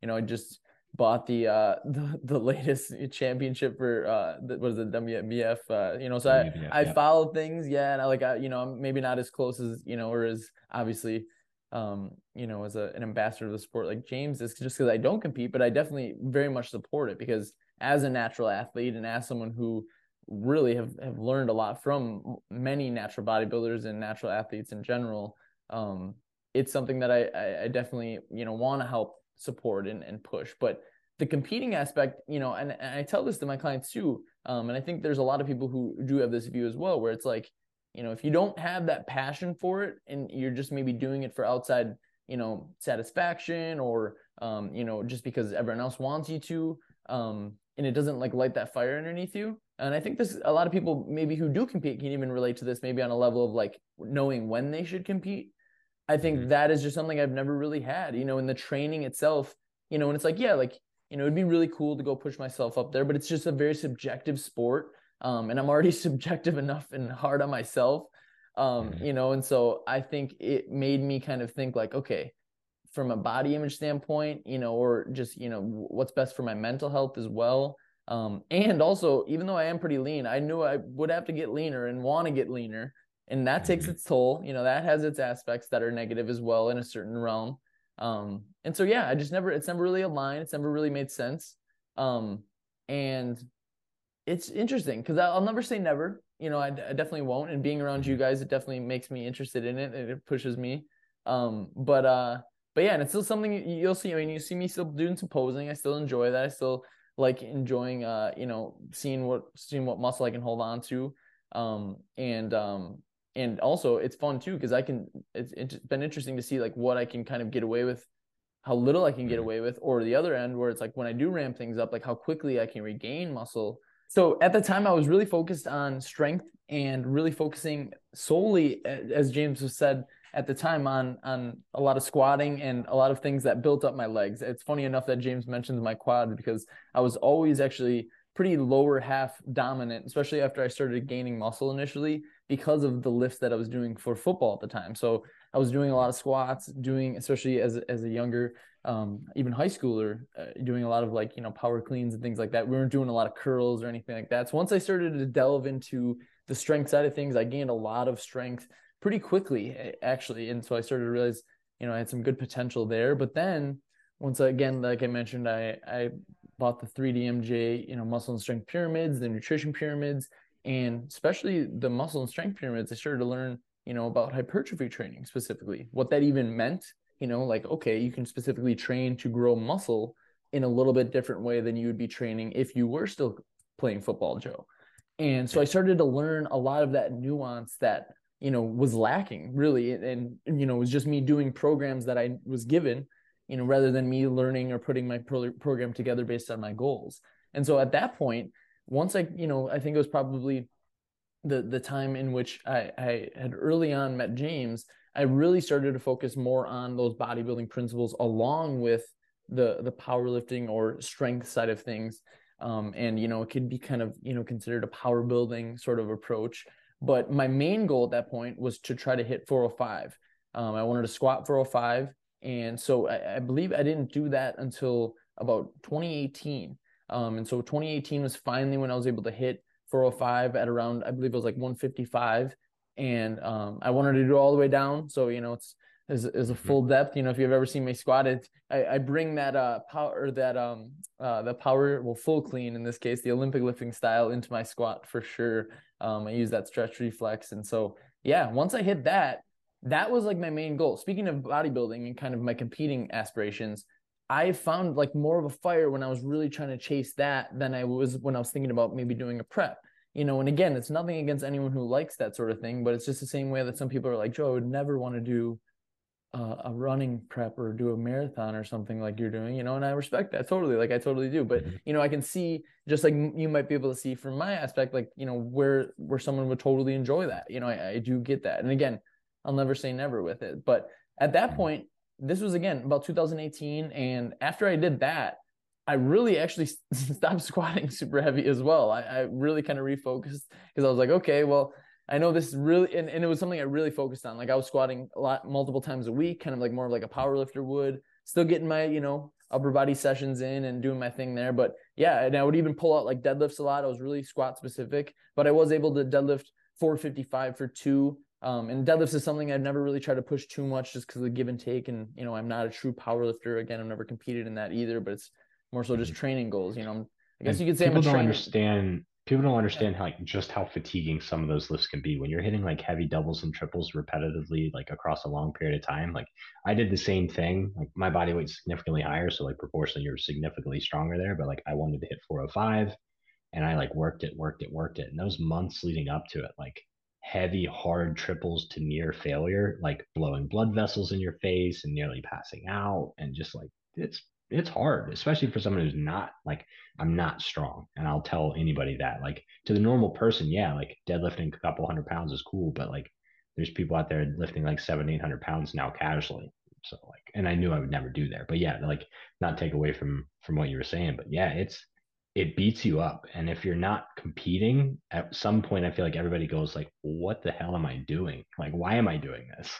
you know, I just bought the uh [laughs] the, the latest championship for uh the, what is it WBF uh you know so WBF, I I follow things yeah and I like I you know I'm maybe not as close as you know or as obviously um, you know, as a, an ambassador of the sport like James is just because I don't compete, but I definitely very much support it because as a natural athlete and as someone who really have, have learned a lot from many natural bodybuilders and natural athletes in general, um, it's something that I, I definitely, you know, want to help support and, and push. But the competing aspect, you know, and, and I tell this to my clients too. Um, and I think there's a lot of people who do have this view as well, where it's like, you know if you don't have that passion for it and you're just maybe doing it for outside you know satisfaction or um, you know just because everyone else wants you to um, and it doesn't like light that fire underneath you. And i think this a lot of people maybe who do compete can even relate to this maybe on a level of like knowing when they should compete. I think mm-hmm. that is just something i've never really had you know in the training itself you know and it's like yeah like you know it'd be really cool to go push myself up there but it's just a very subjective sport um, and I'm already [laughs] subjective enough and hard on myself, um, mm-hmm. you know, and so I think it made me kind of think like, okay, from a body image standpoint, you know, or just you know what's best for my mental health as well. Um, and also, even though I am pretty lean, I knew I would have to get leaner and want to get leaner, and that takes mm-hmm. its toll. You know, that has its aspects that are negative as well in a certain realm. Um, and so yeah, I just never, it's never really aligned. It's never really made sense. Um, and it's interesting because I'll never say never. You know, I, I, definitely won't. And being around you mm-hmm. guys, it definitely makes me interested in it and it pushes me. Um, but uh, but yeah, and it's still something you'll see. I mean, you see me still doing some posing. I still enjoy that. I still like enjoying uh, you know, seeing what seeing what muscle I can hold on to. Um, and um, and also it's fun too because I can. It's, it's been interesting to see like what I can kind of get away with how little I can get mm-hmm. away with, or the other end where it's like when I do ramp things up, like how quickly I can regain muscle so at the time, I was really focused on strength and really focusing solely, as James has said at the time, on on a lot of squatting and a lot of things that built up my legs. It's funny enough that James mentions my quad because I was always actually pretty lower half dominant, especially after I started gaining muscle initially because of the lifts that I was doing for football at the time. So I was doing a lot of squats, doing especially as as a younger um, even high schooler uh, doing a lot of like you know power cleans and things like that. We weren't doing a lot of curls or anything like that. So once I started to delve into the strength side of things, I gained a lot of strength pretty quickly actually, and so I started to realize you know I had some good potential there. But then once again, like I mentioned, I I bought the 3DMJ you know muscle and strength pyramids, the nutrition pyramids, and especially the muscle and strength pyramids. I started to learn you know about hypertrophy training specifically, what that even meant you know like okay you can specifically train to grow muscle in a little bit different way than you would be training if you were still playing football joe. And so i started to learn a lot of that nuance that you know was lacking really and, and you know it was just me doing programs that i was given you know rather than me learning or putting my pro- program together based on my goals. And so at that point once i you know i think it was probably the the time in which i i had early on met james I really started to focus more on those bodybuilding principles along with the the powerlifting or strength side of things. Um, and you know, it could be kind of you know considered a power building sort of approach. But my main goal at that point was to try to hit 405. Um, I wanted to squat 405, and so I, I, believe I didn't do that until about 2018. Um, and so 2018 was finally when I was able to hit 405 at around I believe it was like 155 and um, I wanted to do all the way down. So you know, it's is is a mm-hmm. full depth. You know, if you've ever seen me squat, it I, I bring that uh power that um uh the power well full clean in this case the Olympic lifting style into my squat for sure. Um, I use that stretch reflex, and so yeah, once I hit that, that was like my main goal. Speaking of bodybuilding and kind of my competing aspirations. I found like more of a fire when I was really trying to chase that than I was when I was thinking about maybe doing a prep you know, and again, it's nothing against anyone who likes that sort of thing, but it's just the same way that some people are like, Joe, I would never want to do uh, a running prep or do a marathon or something like you're doing, you know, and I respect that totally. Like I totally do. But, mm-hmm. you know, I can see just like you might be able to see from my aspect, like, you know, where, where someone would totally enjoy that, you know, I, I do get that. And again, I'll never say never with it. But at that mm-hmm. point, this was again about 2018. And after I did that, I really actually [laughs] stopped squatting super heavy as well. I, I really kind of refocused because I was like, okay, well, I know this is really, and, and it was something I really focused on. Like I was squatting a lot, multiple times a week, kind of like more of like a power lifter would. Still getting my, you know, upper body sessions in and doing my thing there. But yeah, and I would even pull out like deadlifts a lot. I was really squat specific, but I was able to deadlift 455 for two. Um, and deadlifts is something I've never really tried to push too much just because of the give and take. And, you know, I'm not a true power lifter. Again, I've never competed in that either, but it's more so just mm-hmm. training goals. You know, I guess and you could say people I'm a don't trainer. understand people don't understand how like just how fatiguing some of those lifts can be when you're hitting like heavy doubles and triples repetitively like across a long period of time like i did the same thing like my body weight's significantly higher so like proportionally you're significantly stronger there but like i wanted to hit 405 and i like worked it worked it worked it and those months leading up to it like heavy hard triples to near failure like blowing blood vessels in your face and nearly passing out and just like it's it's hard, especially for someone who's not like I'm not strong. And I'll tell anybody that. Like to the normal person, yeah, like deadlifting a couple hundred pounds is cool, but like there's people out there lifting like seven, eight hundred pounds now casually. So like, and I knew I would never do there. But yeah, like not take away from from what you were saying, but yeah, it's it beats you up. And if you're not competing, at some point I feel like everybody goes like, what the hell am I doing? Like, why am I doing this?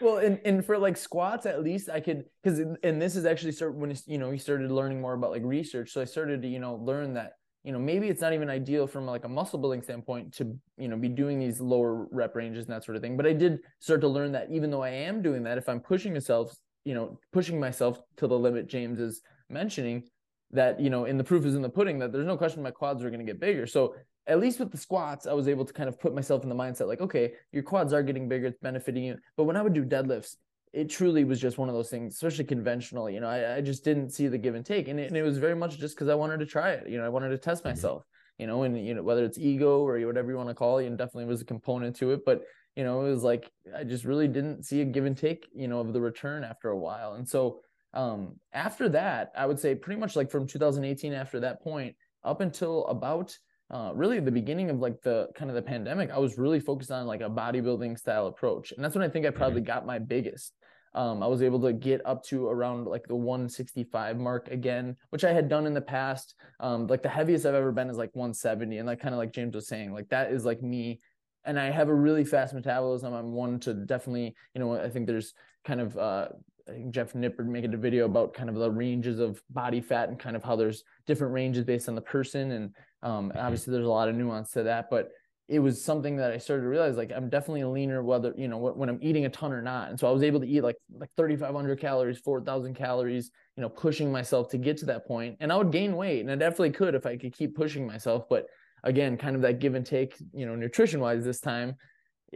Well and, and for like squats at least i could because and this is actually start when you know we started learning more about like research so i started to you know learn that you know maybe it's not even ideal from like a muscle building standpoint to you know be doing these lower rep ranges and that sort of thing but i did start to learn that even though i am doing that if i'm pushing myself you know pushing myself to the limit james is mentioning that you know in the proof is in the pudding that there's no question my quads are going to get bigger so at least with the squats, I was able to kind of put myself in the mindset like, okay, your quads are getting bigger, it's benefiting you. But when I would do deadlifts, it truly was just one of those things, especially conventional. You know, I, I just didn't see the give and take, and it, and it was very much just because I wanted to try it. You know, I wanted to test mm-hmm. myself. You know, and you know whether it's ego or whatever you want to call it, and definitely was a component to it. But you know, it was like I just really didn't see a give and take. You know, of the return after a while, and so um, after that, I would say pretty much like from 2018 after that point up until about uh, really the beginning of like the kind of the pandemic, I was really focused on like a bodybuilding style approach. And that's when I think I probably mm-hmm. got my biggest. Um, I was able to get up to around like the 165 mark again, which I had done in the past. Um, like the heaviest I've ever been is like 170. And like kind of like James was saying, like that is like me. And I have a really fast metabolism. I'm one to definitely, you know, I think there's kind of uh, I think Jeff Nippard making a video about kind of the ranges of body fat and kind of how there's different ranges based on the person. And um, mm-hmm. obviously there's a lot of nuance to that, but it was something that I started to realize like I'm definitely a leaner whether you know when I'm eating a ton or not. And so I was able to eat like like 3,500 calories, 4,000 calories, you know, pushing myself to get to that point. And I would gain weight, and I definitely could if I could keep pushing myself. But again, kind of that give and take, you know, nutrition wise this time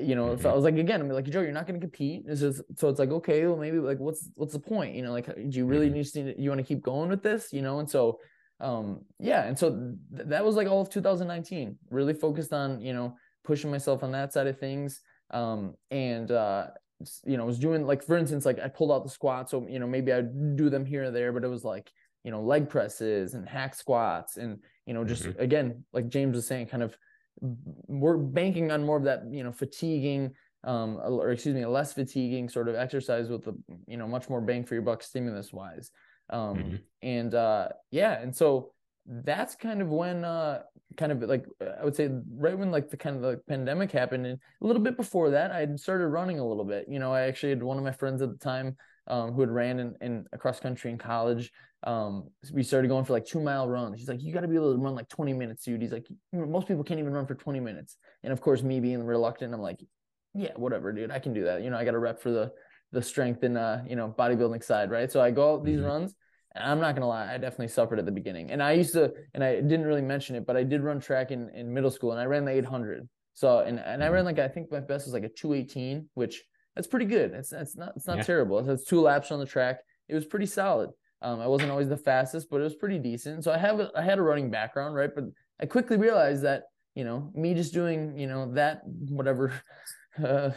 you know, if I mm-hmm. was like again, I'm like Joe, you're not going to compete. It's just so it's like okay, well maybe like what's what's the point? You know, like do you really mm-hmm. need to you want to keep going with this? You know, and so um yeah, and so th- that was like all of 2019. Really focused on you know pushing myself on that side of things. Um and uh you know, I was doing like for instance, like I pulled out the squat, so you know maybe I'd do them here and there, but it was like you know leg presses and hack squats and you know just mm-hmm. again like James was saying, kind of we're banking on more of that you know fatiguing um or excuse me a less fatiguing sort of exercise with the you know much more bang for your buck stimulus wise um mm-hmm. and uh yeah and so that's kind of when uh kind of like i would say right when like the kind of the pandemic happened and a little bit before that i had started running a little bit. You know i actually had one of my friends at the time um, who had ran in, in across country in college. Um we started going for like two mile runs. He's like you got to be able to run like 20 minutes dude. He's like most people can't even run for 20 minutes. And of course me being reluctant i'm like yeah whatever dude i can do that. You know i got to rep for the the strength and uh you know bodybuilding side right so i go out these mm-hmm. runs and i'm not gonna lie i definitely suffered at the beginning and i used to and i didn't really mention it but i did run track in in middle school and i ran the 800 so and, and i mm-hmm. ran like i think my best was like a 218 which that's pretty good it's, it's not it's not yeah. terrible it's two laps on the track it was pretty solid um, I wasn't always the fastest, but it was pretty decent. So I have a, I had a running background, right? But I quickly realized that you know, me just doing, you know, that whatever [laughs] uh,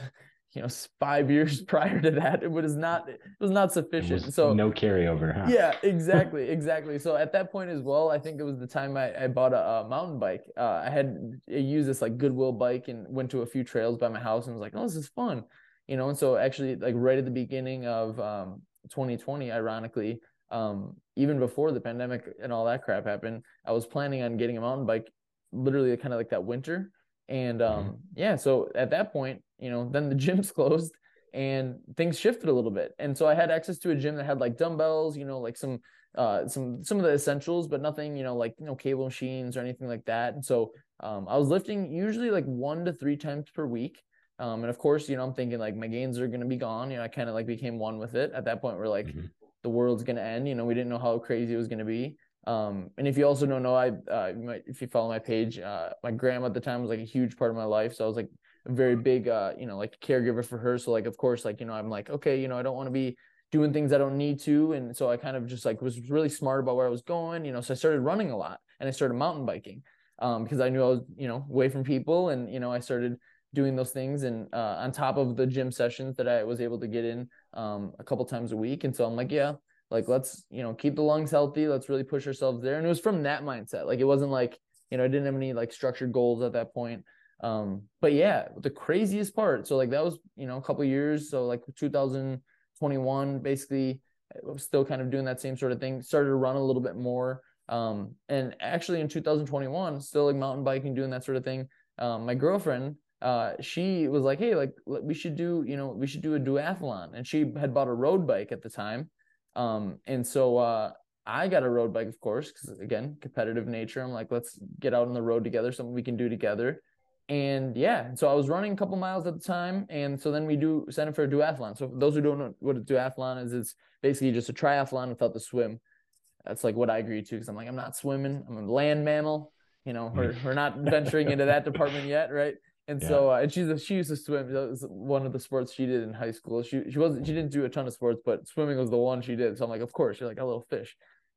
you know five years [laughs] prior to that it was not it was not sufficient. was so no carryover huh? yeah [laughs] exactly exactly. So at that point as well i think it was the time i, I bought a, a mountain bike. Uh, i had I used this like goodwill bike and went to a few trails by my house and was like oh this is fun you know? And so actually like right at the beginning of um, 2020 ironically um, even before the pandemic and all that crap happened i was planning on getting a mountain bike literally kind of like that winter and um, mm-hmm. yeah, so at that point, you know, then the [laughs] gym's closed and things shifted a little bit. And so I had access to a gym that had like dumbbells, you know, like some uh some some of the essentials, but nothing, you know, like you know, cable machines or anything like that. And so um I was lifting usually like one to three times per week. Um, and of course, you know, I'm thinking like my gains are gonna be gone. You know, I kind of like became one with it at that point. We're like, mm-hmm. the world's gonna end. You know, we didn't know how crazy it was gonna be. Um, and if you also don't know, I uh, if you follow my page, uh, my grandma at the time was like a huge part of my life. So I was like a very big, uh, you know, like caregiver for her. So like, of course, like you know, I'm like, okay, you know, I don't want to be doing things I don't need to, and so I kind of just like was really smart about where I was going, you know. So I started running a lot, and I started mountain biking um, because I knew I was, you know, away from people, and you know, I started doing those things, and uh, on top of the gym sessions that I was able to get in um, a couple times a week, and so I'm like, yeah, like let's you know keep the lungs healthy. Let's really push ourselves there. And it was from that mindset. Like it wasn't like you know i didn't have any like structured goals at that point. Um but yeah the craziest part. So like that was you know a couple years. So like 2021 basically I was still kind of doing that same sort of thing. Started to run a little bit more. Um and actually in 2021 still like mountain biking doing that sort of thing. Um my girlfriend uh, she was like, "Hey, like we should do, you know, we should do a duathlon." And she had bought a road bike at the time, um, and so uh, I got a road bike, of course, because again, competitive nature. I'm like, let's get out on the road together, something we can do together. And yeah, so I was running a couple miles at the time, and so then we do sign it for a duathlon. So those who don't know what a duathlon is, it's basically just a triathlon without the swim. That's like what I agreed to because I'm like, I'm not swimming. I'm a land mammal. You know, we're, we're not [laughs] venturing into that department yet, right? And yeah. so, uh, and she's a, she used to swim. That was one of the sports she did in high school. She she wasn't she didn't do a ton of sports, but swimming was the one she did. So I'm like, of course, you're like a little fish.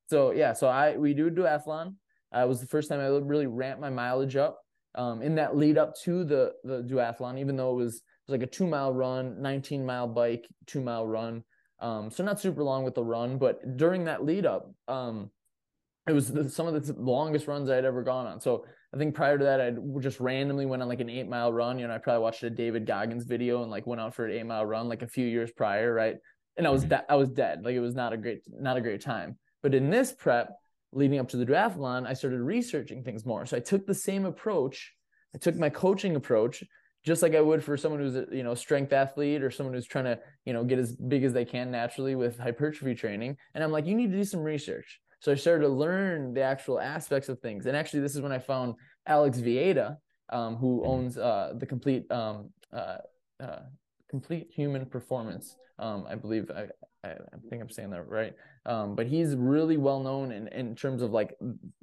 So yeah, so I we do duathlon. Uh, it was the first time I really ramped my mileage up. Um, in that lead up to the the duathlon, even though it was it was like a two mile run, 19 mile bike, two mile run. Um, so not super long with the run, but during that lead up, um, it was the, some of the longest runs I had ever gone on. So I think prior to that, I just randomly went on like an eight mile run. You know, I probably watched a David Goggins video and like went out for an eight mile run like a few years prior, right? And I was mm-hmm. de- I was dead. Like it was not a great not a great time. But in this prep, leading up to the duathlon, I started researching things more. So I took the same approach. I took my coaching approach, just like I would for someone who's a you know strength athlete or someone who's trying to you know get as big as they can naturally with hypertrophy training. And I'm like, you need to do some research. So I started to learn the actual aspects of things. And actually, this is when I found Alex Viada, um, who mm-hmm. owns uh, the complete um, uh, uh, complete human performance. Um, I believe I, I, I, think I'm saying that right. Um, but he's really well known in, in terms of like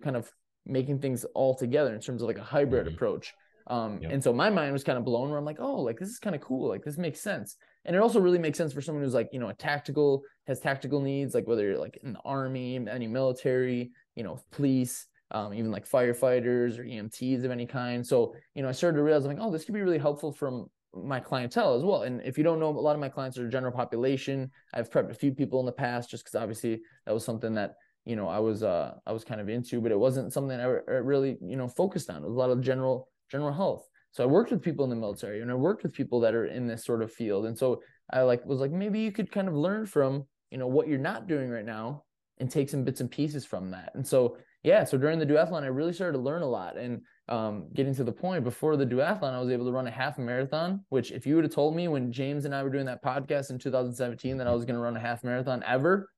kind of making things all together in terms of like a hybrid mm-hmm. approach. Um, yep. And so my mind was kind of blown where I'm like, oh, like this is kind of cool. Like this makes sense. And it also really makes sense for someone who's like, you know, a tactical, has tactical needs, like whether you're like in the army, any military, you know, police, um, even like firefighters or EMTs of any kind. So, you know, I started to realize I'm like, oh, this could be really helpful from my clientele as well. And if you don't know, a lot of my clients are general population. I've prepped a few people in the past just because obviously that was something that you know I was uh I was kind of into, but it wasn't something I really you know focused on. It was a lot of general general health. So I worked with people in the military and I worked with people that are in this sort of field. And so I like was like maybe you could kind of learn from you know what you're not doing right now and take some bits and pieces from that. And so yeah, so during the duathlon, I really started to learn a lot. And um, getting to the point before the duathlon, I was able to run a half marathon. Which, if you would have told me when James and I were doing that podcast in 2017 that I was going to run a half marathon ever,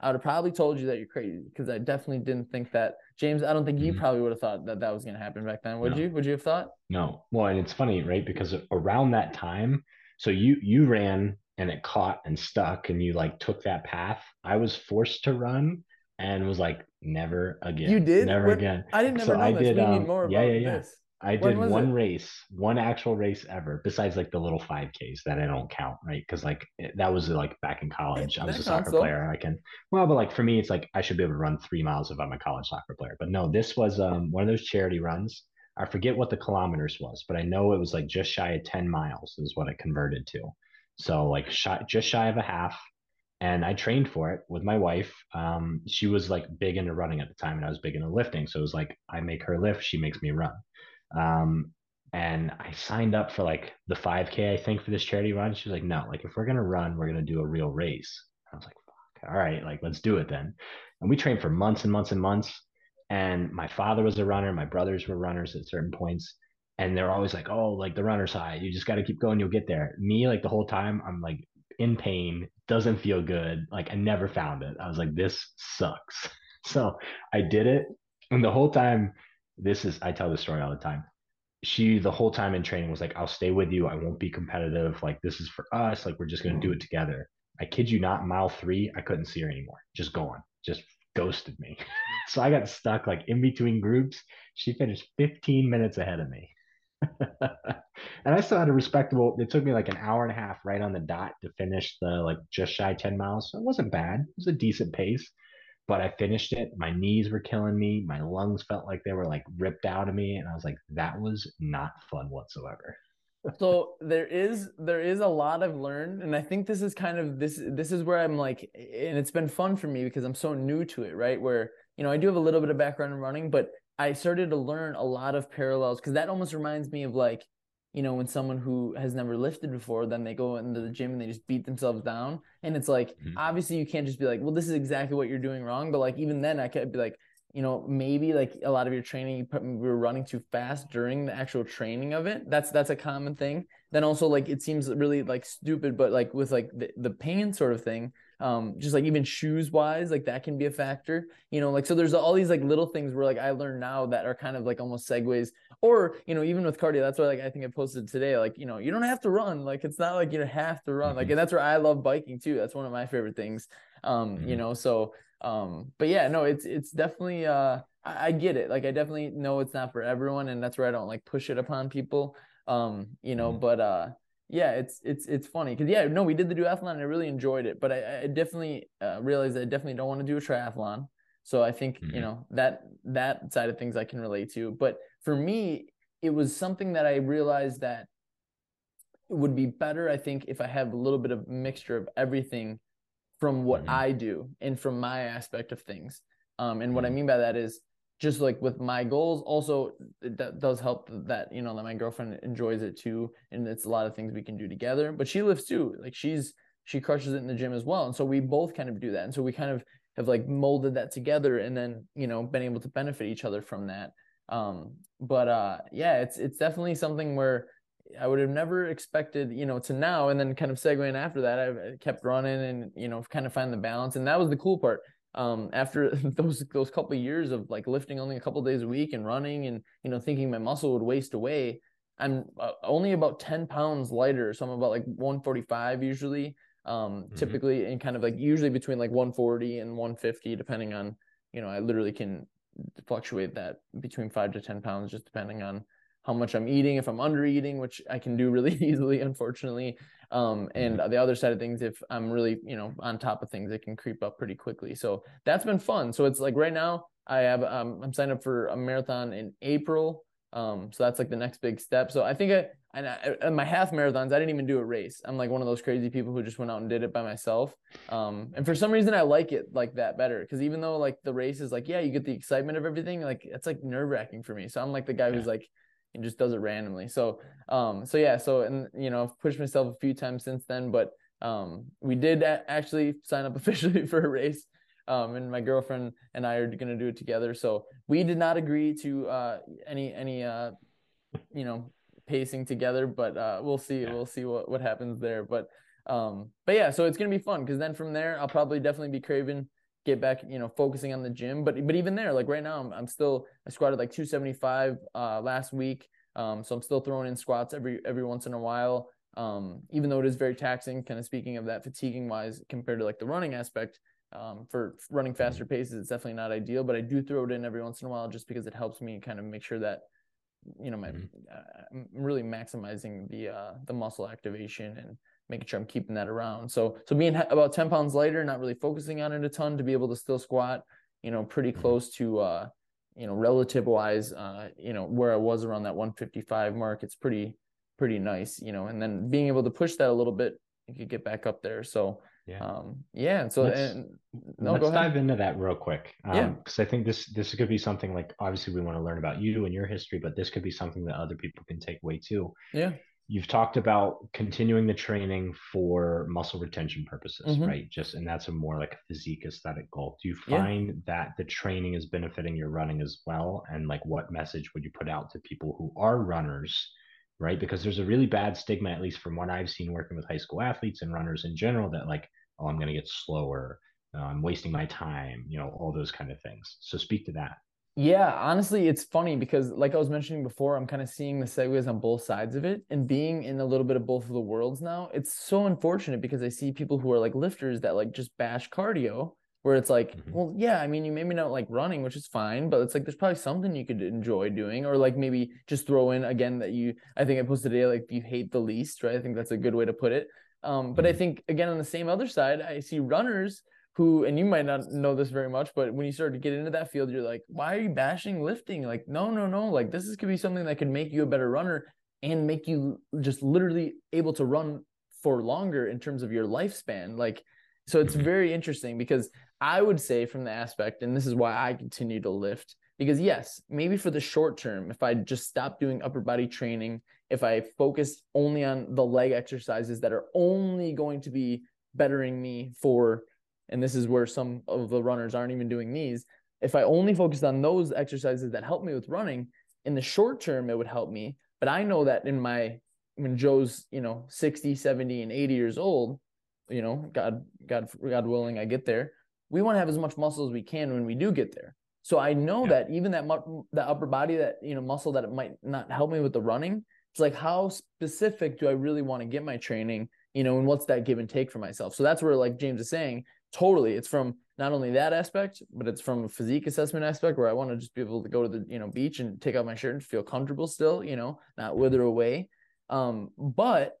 I would have probably told you that you're crazy because I definitely didn't think that James. I don't think you mm-hmm. probably would have thought that that was going to happen back then. Would no. you? Would you have thought? No. Well, and it's funny, right? Because around that time, so you you ran and it caught and stuck, and you like took that path. I was forced to run and was like, never again. You did never what? again. I didn't so know I this. Did, um, more yeah, yeah, yeah. This. I did one it? race, one actual race ever, besides like the little 5Ks that I don't count, right? Because like it, that was like back in college. I was a soccer player. I can, well, but like for me, it's like I should be able to run three miles if I'm a college soccer player. But no, this was um, one of those charity runs. I forget what the kilometers was, but I know it was like just shy of 10 miles is what it converted to. So like shy, just shy of a half. And I trained for it with my wife. Um, she was like big into running at the time, and I was big into lifting. So it was like I make her lift, she makes me run. Um, and I signed up for like the 5K, I think, for this charity run. She was like, no, like if we're gonna run, we're gonna do a real race. I was like, fuck, all right, like let's do it then. And we trained for months and months and months. And my father was a runner, my brothers were runners at certain points. And they're always like, oh, like the runner's high. You just got to keep going, you'll get there. Me, like the whole time, I'm like in pain, doesn't feel good. Like I never found it. I was like, this sucks. [laughs] So I did it. And the whole time, this is, I tell this story all the time. She, the whole time in training, was like, I'll stay with you. I won't be competitive. Like, this is for us. Like, we're just to do it together. I kid you not, mile three, I couldn't see her anymore. Just gone, just ghosted me. [laughs] so I got stuck like in between groups. She finished 15 minutes ahead of me. [laughs] and I still had a respectable. It took me like an hour and a half right on the dot to finish the like just shy 10 miles. So it wasn't bad. It was a decent pace, but I finished it. My knees were killing me. My lungs felt like they were like ripped out of me. And I was like, that was not fun whatsoever. [laughs] so there is there is a lot I've learned, and I think this is kind of this this is where I'm like, and it's been fun for me because I'm so new to it, right? Where you know I do have a little bit of background in running, but I started to learn a lot of parallels because that almost reminds me of like, you know, when someone who has never lifted before, then they go into the gym and they just beat themselves down. And it's like, mm-hmm. obviously, you can't just be like, well, this is exactly what you're doing wrong. But like, even then, I could be like, you know, maybe like a lot of your training, you put, we were running too fast during the actual training of it. That's that's a common thing. Then also like it seems really like stupid, but like with like the, the pain sort of thing, um just like even shoes wise like that can be a factor you know like so there's all these like little things where like i learned now that are kind of like almost segues or you know even with cardio that's why like i think i posted today like you know you don't have to run like it's not like you have to run mm-hmm. like and that's where i love biking too that's one of my favorite things um mm-hmm. you know so um but yeah no it's it's definitely uh I, I get it like i definitely know it's not for everyone and that's where i don't like push it upon people um you know mm-hmm. but uh yeah, it's it's it's funny because yeah, no, we did the duathlon and I really enjoyed it, but I, I definitely uh, realized I definitely don't want to do a triathlon. So I think mm-hmm. you know that that side of things I can relate to. But for me, it was something that I realized that it would be better. I think if I have a little bit of mixture of everything from what mm-hmm. I do and from my aspect of things. Um, and mm-hmm. what I mm-hmm. mean by that is just like with my goals also that does help that you know that my girlfriend enjoys it too and it's a lot of things we can do together but she lives too like she's she crushes it in the gym as well and so we both kind of do that and so we kind of have like molded that together and then you know been able to benefit each other from that um but uh yeah it's it's definitely something where I would have never expected, you know, to now and then kind of segueing after that, I've kept running and, you know, kind of find the balance. And that was the cool part um, after [laughs] those those couple of years of like lifting only a couple days a week and running and you know thinking my muscle would waste away i'm uh, only about 10 pounds lighter so i'm about like 145 usually um, mm-hmm. typically and kind of like usually between like 140 and 150 depending on you know i literally can fluctuate that between 5 to 10 pounds just depending on how much i'm eating if i'm under eating which i can do really [laughs] easily unfortunately um, and mm-hmm. the other side of things, if I'm really, you know, on top of things, it can creep up pretty quickly. So that's been fun. So it's like right now I have, um, I'm signed up for a marathon in April. Um, so that's like the next big step. So I think I, and I, my half marathons, I didn't even do a race. I'm like one of those crazy people who just went out and did it by myself. Um, and for some reason, I like it like that better because even though like the race is like, yeah, you get the excitement of everything, like it's like nerve wracking for me. So I'm like the guy who's like, and just does it randomly. So um so yeah, so and you know, I've pushed myself a few times since then, but um we did a- actually sign up [laughs] officially for a race. Um and my girlfriend and I are to do it together. So we did not agree to uh any any uh you know, pacing together, but uh we'll see. We'll see what what happens there, but um but yeah, so it's to be fun cuz then from there I'll probably definitely be craving get back, you know, focusing on the gym. But but even there, like right now, I'm, I'm still I squatted like 275 uh, last week. Um, so I'm still throwing in squats every every once in a while. Um, even though it is very taxing, kind of speaking of that fatiguing wise compared to like the running aspect. Um, for running faster paces, it's definitely not ideal, but I do throw it in every once in a while just because it helps me kind of make sure that you know my mm-hmm. uh, I'm really maximizing the uh, the muscle activation and making sure I'm keeping that around. So so being about 10 pounds lighter, not really focusing on it a ton to be able to still squat, you know, pretty mm-hmm. close to uh you know, relative wise, uh, you know, where I was around that 155 mark, it's pretty, pretty nice, you know, and then being able to push that a little bit, you could get back up there. So, yeah, um, yeah. And so, let's, and, no, let's dive into that real quick. Um, yeah. Because I think this this could be something like obviously we want to learn about you and your history, but this could be something that other people can take away too. Yeah you've talked about continuing the training for muscle retention purposes, mm-hmm. right? Just and that's a more like a physique aesthetic goal. Do you find yeah. that the training is benefiting your running as well? And like what message would you put out to people who are runners, right? Because there's a really bad stigma, at least from what I've seen working with high school athletes and runners in general, that like, oh, I'm gonna get slower, uh, I'm wasting my time, you know, all those kind of things. So speak to that. Yeah, honestly, it's funny because, like I was mentioning before, I'm kind of seeing the segues on both sides of it and being in a little bit of both of the worlds now. It's so unfortunate because I see people who are like lifters that like just bash cardio, where it's like, mm-hmm. well, yeah, I mean, you maybe not like running, which is fine, but it's like there's probably something you could enjoy doing, or like maybe just throw in again that you, I think I posted today, like you hate the least, right? I think that's a good way to put it. Um, but mm-hmm. I think again, on the same other side, I see runners who and you might not know this very much but when you start to get into that field you're like why are you bashing lifting like no no no like this is could be something that could make you a better runner and make you just literally able to run for longer in terms of your lifespan like so it's mm-hmm. very interesting because i would say from the aspect and this is why i continue to lift because yes maybe for the short term if i just stop doing upper body training if i focus only on the leg exercises that are only going to be bettering me for and this is where some of the runners aren't even doing these if i only focused on those exercises that help me with running in the short term it would help me. But i know that in my when joe's you know 60 70 and 80 years old you know god god god willing i get there we want to have as much muscle as we can when we do get there. So i know yeah. that even that mu- the upper body that you know muscle that it might not help me with the running it's like how specific do i really want to get my training you know and what's that give and take for myself? So that's where like james is saying totally it's from not only that aspect but it's from a physique assessment aspect where i want to just be able to go to the you know beach and take off my shirt and feel comfortable still you know not wither away um but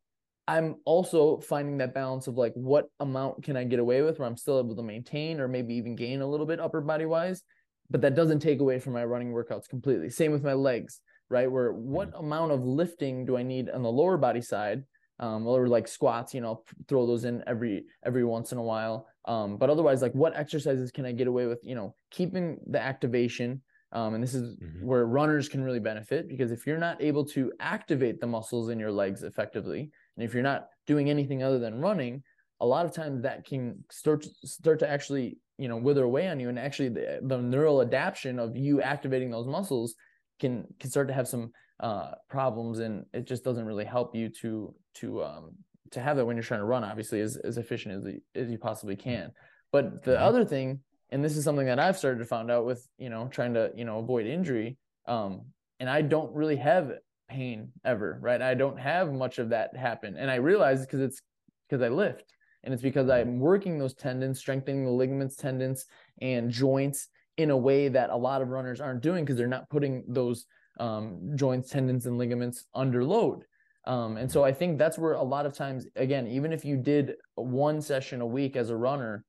i'm also finding that balance of like what amount can i get away with where i'm still able to maintain or maybe even gain a little bit upper body wise but that doesn't take away from my running workouts completely same with my legs right where what mm-hmm. amount of lifting do i need on the lower body side um, or like squats, you know, throw those in every every once in a while. Um, but otherwise, like what exercises can I get away with? You know, keeping the activation. Um, and this is mm-hmm. where runners can really benefit because if you're not able to activate the muscles in your legs effectively, and if you're not doing anything other than running, a lot of times that can start start to actually you know wither away on you, and actually the, the neural adaptation of you activating those muscles can can start to have some uh, problems, and it just doesn't really help you to to um, to have that when you're trying to run, obviously, as as efficient as, as you possibly can. But the mm-hmm. other thing, and this is something that I've started to find out with you know trying to you know avoid injury, um, and I don't really have pain ever, right? I don't have much of that happen, and I realize because it's because I lift, and it's because I'm working those tendons, strengthening the ligaments, tendons, and joints in a way that a lot of runners aren't doing because they're not putting those um, joints, tendons, and ligaments under load. Um, and so I think that's where a lot of times, again, even if you did one session a week as a runner,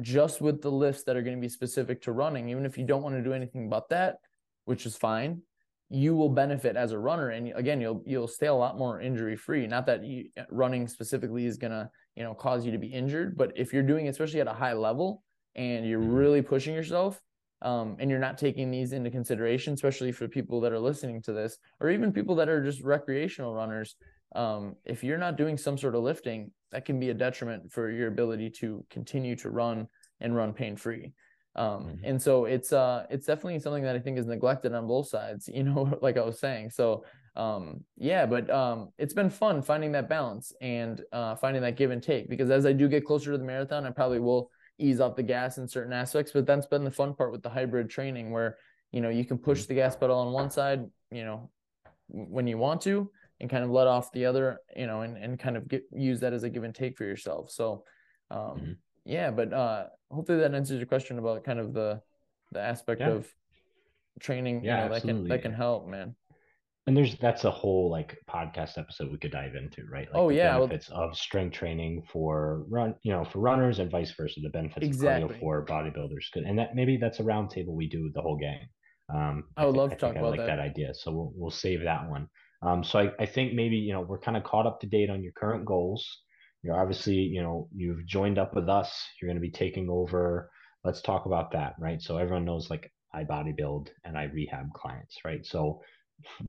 just with the lifts that are going to be specific to running, even if you don't want to do anything about that, which is fine, you will benefit as a runner. And again, you'll you'll stay a lot more injury free. Not that you, running specifically is gonna you know cause you to be injured, but if you're doing, especially at a high level, and you're mm-hmm. really pushing yourself, um, and you're not taking these into consideration, especially for people that are listening to this, or even people that are just recreational runners. Um, if you're not doing some sort of lifting, that can be a detriment for your ability to continue to run and run pain free. Um, mm-hmm. And so it's uh, it's definitely something that I think is neglected on both sides. [laughs] You know, like I was saying. So um, yeah, but um, it's been fun finding that balance and uh, finding that give and take. Because as I do get closer to the marathon, I probably will ease off the gas in certain aspects. But that's been the fun part with the hybrid training where, you know, you can push the gas pedal on one side, you know, when you want to and kind of let off the other, you know, and, and kind of get use that as a give and take for yourself. So um mm-hmm. yeah, but uh hopefully that answers your question about kind of the the aspect yeah. of training, yeah, you know, that can that can help, man and there's that's a whole like podcast episode we could dive into right like oh yeah benefits well, of strength training for run you know for runners and vice versa the benefits exactly. of cardio for bodybuilders and that maybe that's a roundtable we do with the whole gang Um, I would I love to talk about I like that. that. idea. So we'll we'll save that one. Um, so I, I think maybe you know we're kind of caught up to date on your current goals. You're obviously you know you've joined up with us. You're going to be taking over. Let's talk about that, right? So everyone knows like I bodybuild and I rehab clients, right? So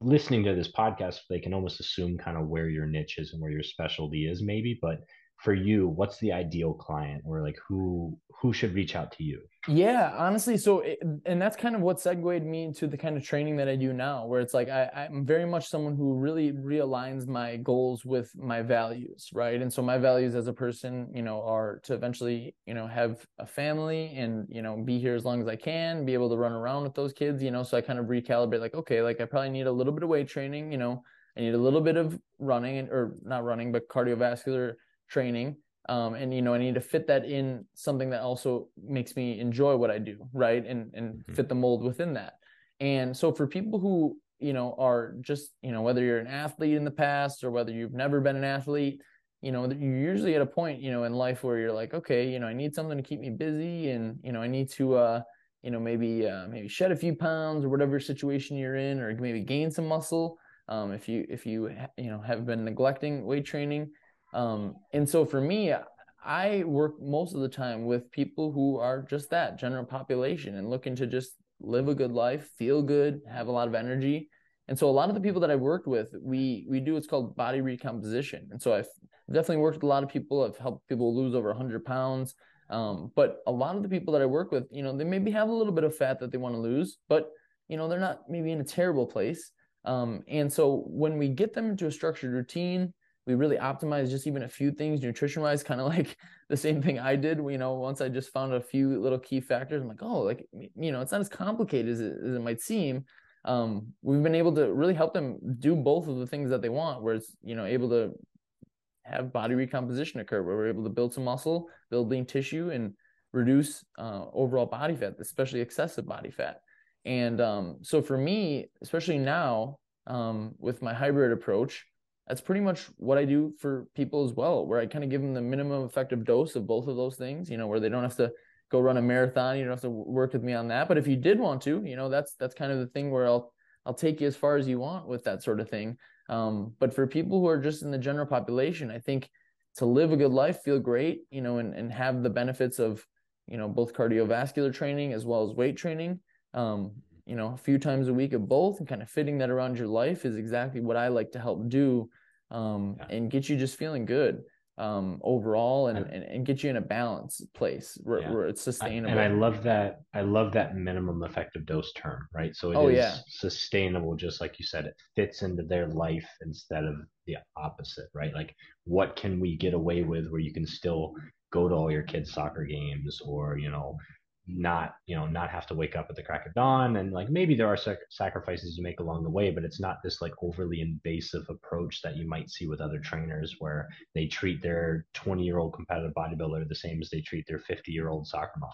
listening to this podcast, they can almost assume kind of where your niche is and where your specialty is, maybe. But for you, what's the ideal client, or like who who should reach out to you? Yeah, honestly, so it, and that's kind of what segued me into the kind of training that I do now, where it's like I, I'm very much someone who really realigns my goals with my values, right? And so my values as a person, you know, are to eventually, you know, have a family and you know be here as long as I can, be able to run around with those kids, you know. So I kind of recalibrate, like, okay, like I probably need a little bit of weight training, you know, I need a little bit of running or not running, but cardiovascular training um, and you know i need to fit that in something that also makes me enjoy what i do right? And and mm-hmm. fit the mold within that. And so for people who you know are just you know whether you're an athlete in the past or whether you've never been an athlete you know you're usually at a point you know in life where you're like okay you know i need something to keep me busy and you know i need to uh you know maybe uh, maybe shed a few pounds or whatever situation you're in or maybe gain some muscle. Um, if you if you you know have been neglecting weight training um, and so for me, I work most of the time with people who are just that general population and looking to just live a good life, feel good, have a lot of energy. And so a lot of the people that I've worked with, we we do what's called body recomposition. And so I've definitely worked with a lot of people. I've helped people lose over 100 pounds. Um, but a lot of the people that I work with, you know, they maybe have a little bit of fat that they want to lose, but you know, they're not maybe in a terrible place. Um, and so when we get them into a structured routine, we really optimized just even a few things nutrition wise, kind of [laughs] like the same thing I did. You know, once I just found a few little key factors, I'm like, oh, like you know, it's not as complicated as it, as it might seem. Um, we've been able to really help them do both of the things that they want, where it's you know able to have body recomposition occur, where we're able to build some muscle, build lean tissue, and reduce uh, overall body fat, especially excessive body fat. And um, so for me, especially now um, with my hybrid approach, that's pretty much what I do for people as well, where I kind of give them the minimum effective dose of both of those things, you know, where they don't have to go run a marathon, you don't have to work with me on that. But if you did want to, you know, that's that's kind of the thing where I'll I'll take you as far as you want with that sort of thing. Um, but for people who are just in the general population, I think to live a good life, feel great, you know, and, and have the benefits of, you know, both cardiovascular training as well as weight training, um, you know, a few times a week of both and kind of fitting that around your life is exactly what I like to help do um, yeah. and get you just feeling good um, overall and, and, and get you in a balanced place where, yeah. where it's sustainable. I, and I love that. I love that minimum effective dose term, right? So it oh, is yeah. sustainable, just like you said, it fits into their life instead of the opposite, right? Like what can we get away with where you can still go to all your kids' soccer games or, you know, not you know not have to wake up at the crack of dawn. And like maybe there are sac- sacrifices you make along the way but it's not this like overly invasive approach that you might see with other trainers where they treat their 20 year old competitive bodybuilder the same as they treat their 50 year old soccer mom.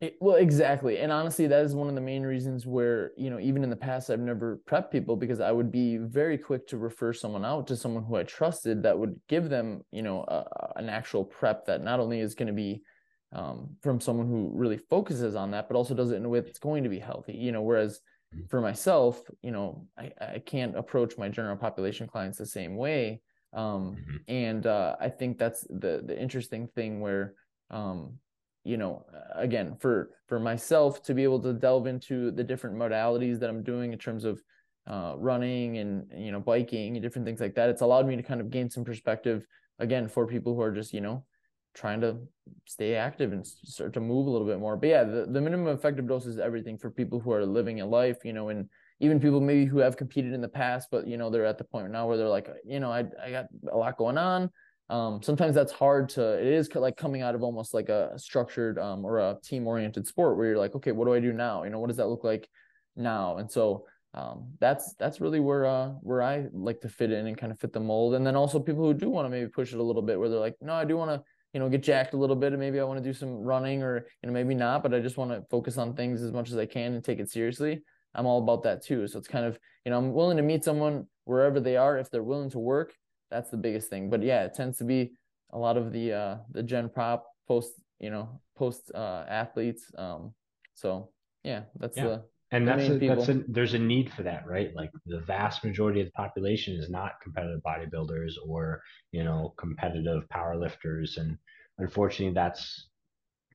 It, well exactly. And honestly that is one of the main reasons where you know even in the past i've never prepped people because i would be very quick to refer someone out to someone who i trusted that would give them you know a, an actual prep that not only is going to be um, from someone who really focuses on that, but also does it in a way that's going to be healthy. You know, whereas mm-hmm. for myself, you know, I, I can't approach my general population clients the same way. Um, mm-hmm. And uh, I think that's the the interesting thing where, um, you know, again, for for myself to be able to delve into the different modalities that I'm doing in terms of uh, running and you know biking and different things like that, it's allowed me to kind of gain some perspective again for people who are just you know trying to stay active and start to move a little bit more. But yeah, the, the minimum effective dose is everything for people who are living a life, you know, and even people maybe who have competed in the past, but you know, they're at the point now where they're like, you know, I, I got a lot going on. Um, sometimes that's hard to, it is like coming out of almost like a structured um, or a team oriented sport where you're like, okay, what do I do now? You know, what does that look like now? And so um, that's that's really where uh, where I like to fit in and kind of fit the mold. And then also people who do want to maybe push it a little bit where they're like, no, I do want to you know, get jacked a little bit and maybe I want to do some running or, you know, maybe not, but I just want to focus on things as much as I can and take it seriously. I'm all about that too. So it's kind of, you know, I'm willing to meet someone wherever they are if they're willing to work. That's the biggest thing. But yeah, it tends to be a lot of the uh the gen pop post, you know, post uh athletes. Um so yeah, that's yeah. the and that's a, that's a there's a need for that right? Like the vast majority of the population is not competitive bodybuilders or you know competitive powerlifters. And unfortunately that's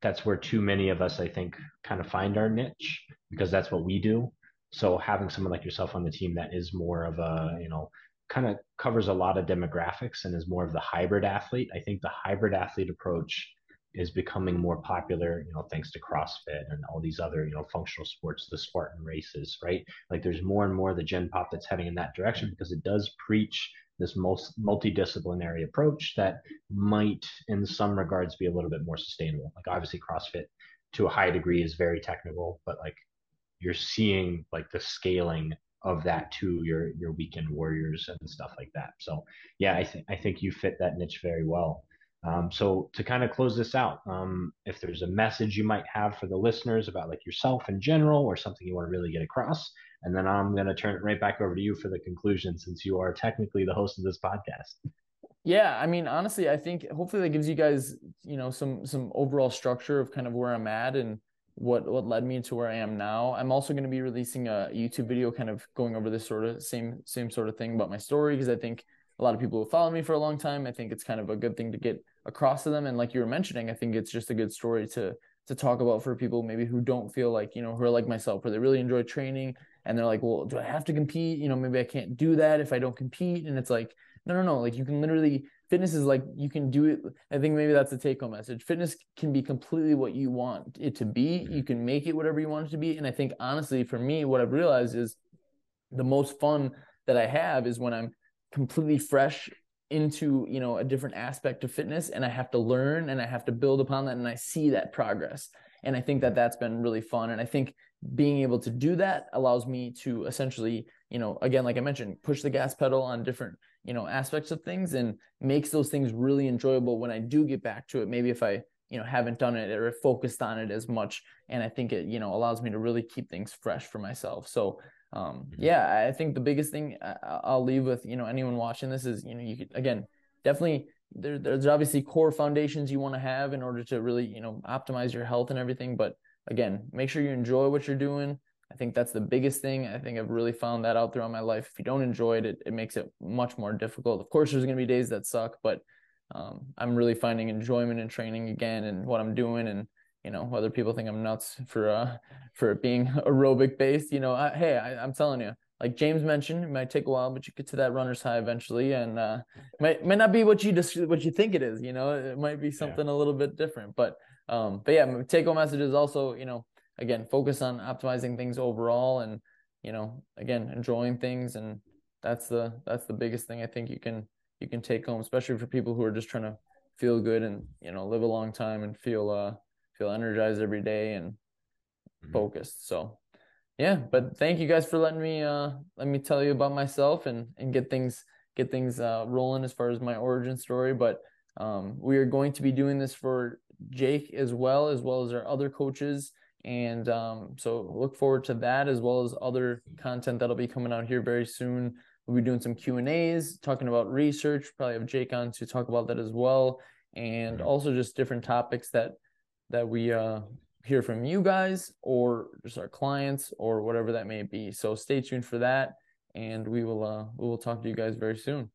that's where too many of us i think kind of find our niche because that's what we do. So having someone like yourself on the team that is more of a you know kind of covers a lot of demographics and is more of the hybrid athlete i think the hybrid athlete approach is becoming more popular, you know, thanks to CrossFit and all these other, you know, functional sports, the Spartan races, right? Like there's more and more the Gen Pop that's heading in that direction because it does preach this most multidisciplinary approach that might, in some regards, be a little bit more sustainable. Like obviously CrossFit to a high degree is very technical, but like you're seeing like the scaling of that to your your weekend warriors and stuff like that. So yeah, I think I think you fit that niche very well. Um, so to kind of close this out, um, if there's a message you might have for the listeners about like yourself in general or something you want to really get across, and then I'm going to turn it right back over to you for the conclusion since you are technically the host of this podcast. Yeah, I mean, honestly, I think hopefully that gives you guys, you know, some some overall structure of kind of where I'm at and what what led me to where I am now. I'm also going to be releasing a YouTube video kind of going over this sort of same same sort of thing about my story because I think a lot of people who follow me for a long time. I think it's kind of a good thing to get across to them. And like you were mentioning, I think it's just a good story to to talk about for people maybe who don't feel like, you know, who are like myself, where they really enjoy training and they're like, well, do I have to compete? You know, maybe I can't do that if I don't compete. And it's like, no, no, no. Like you can literally fitness is like you can do it. I think maybe that's the take home message. Fitness can be completely what you want it to be. Mm-hmm. You can make it whatever you want it to be. And I think honestly, for me, what I've realized is the most fun that I have is when I'm completely fresh into you know a different aspect of fitness and i have to learn and i have to build upon that and i see that progress. And i think that that's been really fun and i think being able to do that allows me to essentially you know again like i mentioned push the gas pedal on different you know aspects of things and makes those things really enjoyable when i do get back to it. Maybe if i you know haven't done it or focused on it as much and i think it you know allows me to really keep things fresh for myself. So um, mm-hmm. yeah, I think the biggest thing I'll leave with you know anyone watching this is you know you could again definitely there, there's obviously core foundations you want to have in order to really you know optimize your health and everything, but again make sure you enjoy what you're doing. I think that's the biggest thing. I think I've really found that out throughout my life. If you don't enjoy it, it, it makes it much more difficult. Of course, there's going to be days that suck, but um, I'm really finding enjoyment in training again and what I'm doing and you know whether people think i'm nuts for uh for it being [laughs] aerobic based you know I, hey I, i'm telling you like james mentioned it might take a while but you get to that runner's high eventually and uh might might not be what you just what you think it is you know it might be something yeah. a little bit different but um but yeah take home message is also you know again focus on optimizing things overall and you know again enjoying things and that's the that's the biggest thing i think you can you can take home especially for people who are just trying to feel good and you know live a long time and feel uh feel energized every day and mm-hmm. focused. So yeah, but thank you guys for letting me uh let me tell you about myself and and get things get things uh rolling as far as my origin story. But um we are going to be doing this for Jake as well, as well as our other coaches. And um, so look forward to that as well as other content that'll be coming out here very soon. We'll be doing some Q and A's, talking about research. Probably have Jake on to talk about that as well, and mm-hmm. also just different topics that that we uh, hear from you guys or just our clients or whatever that may be. So stay tuned for that, and we will uh, we will talk to you guys very soon.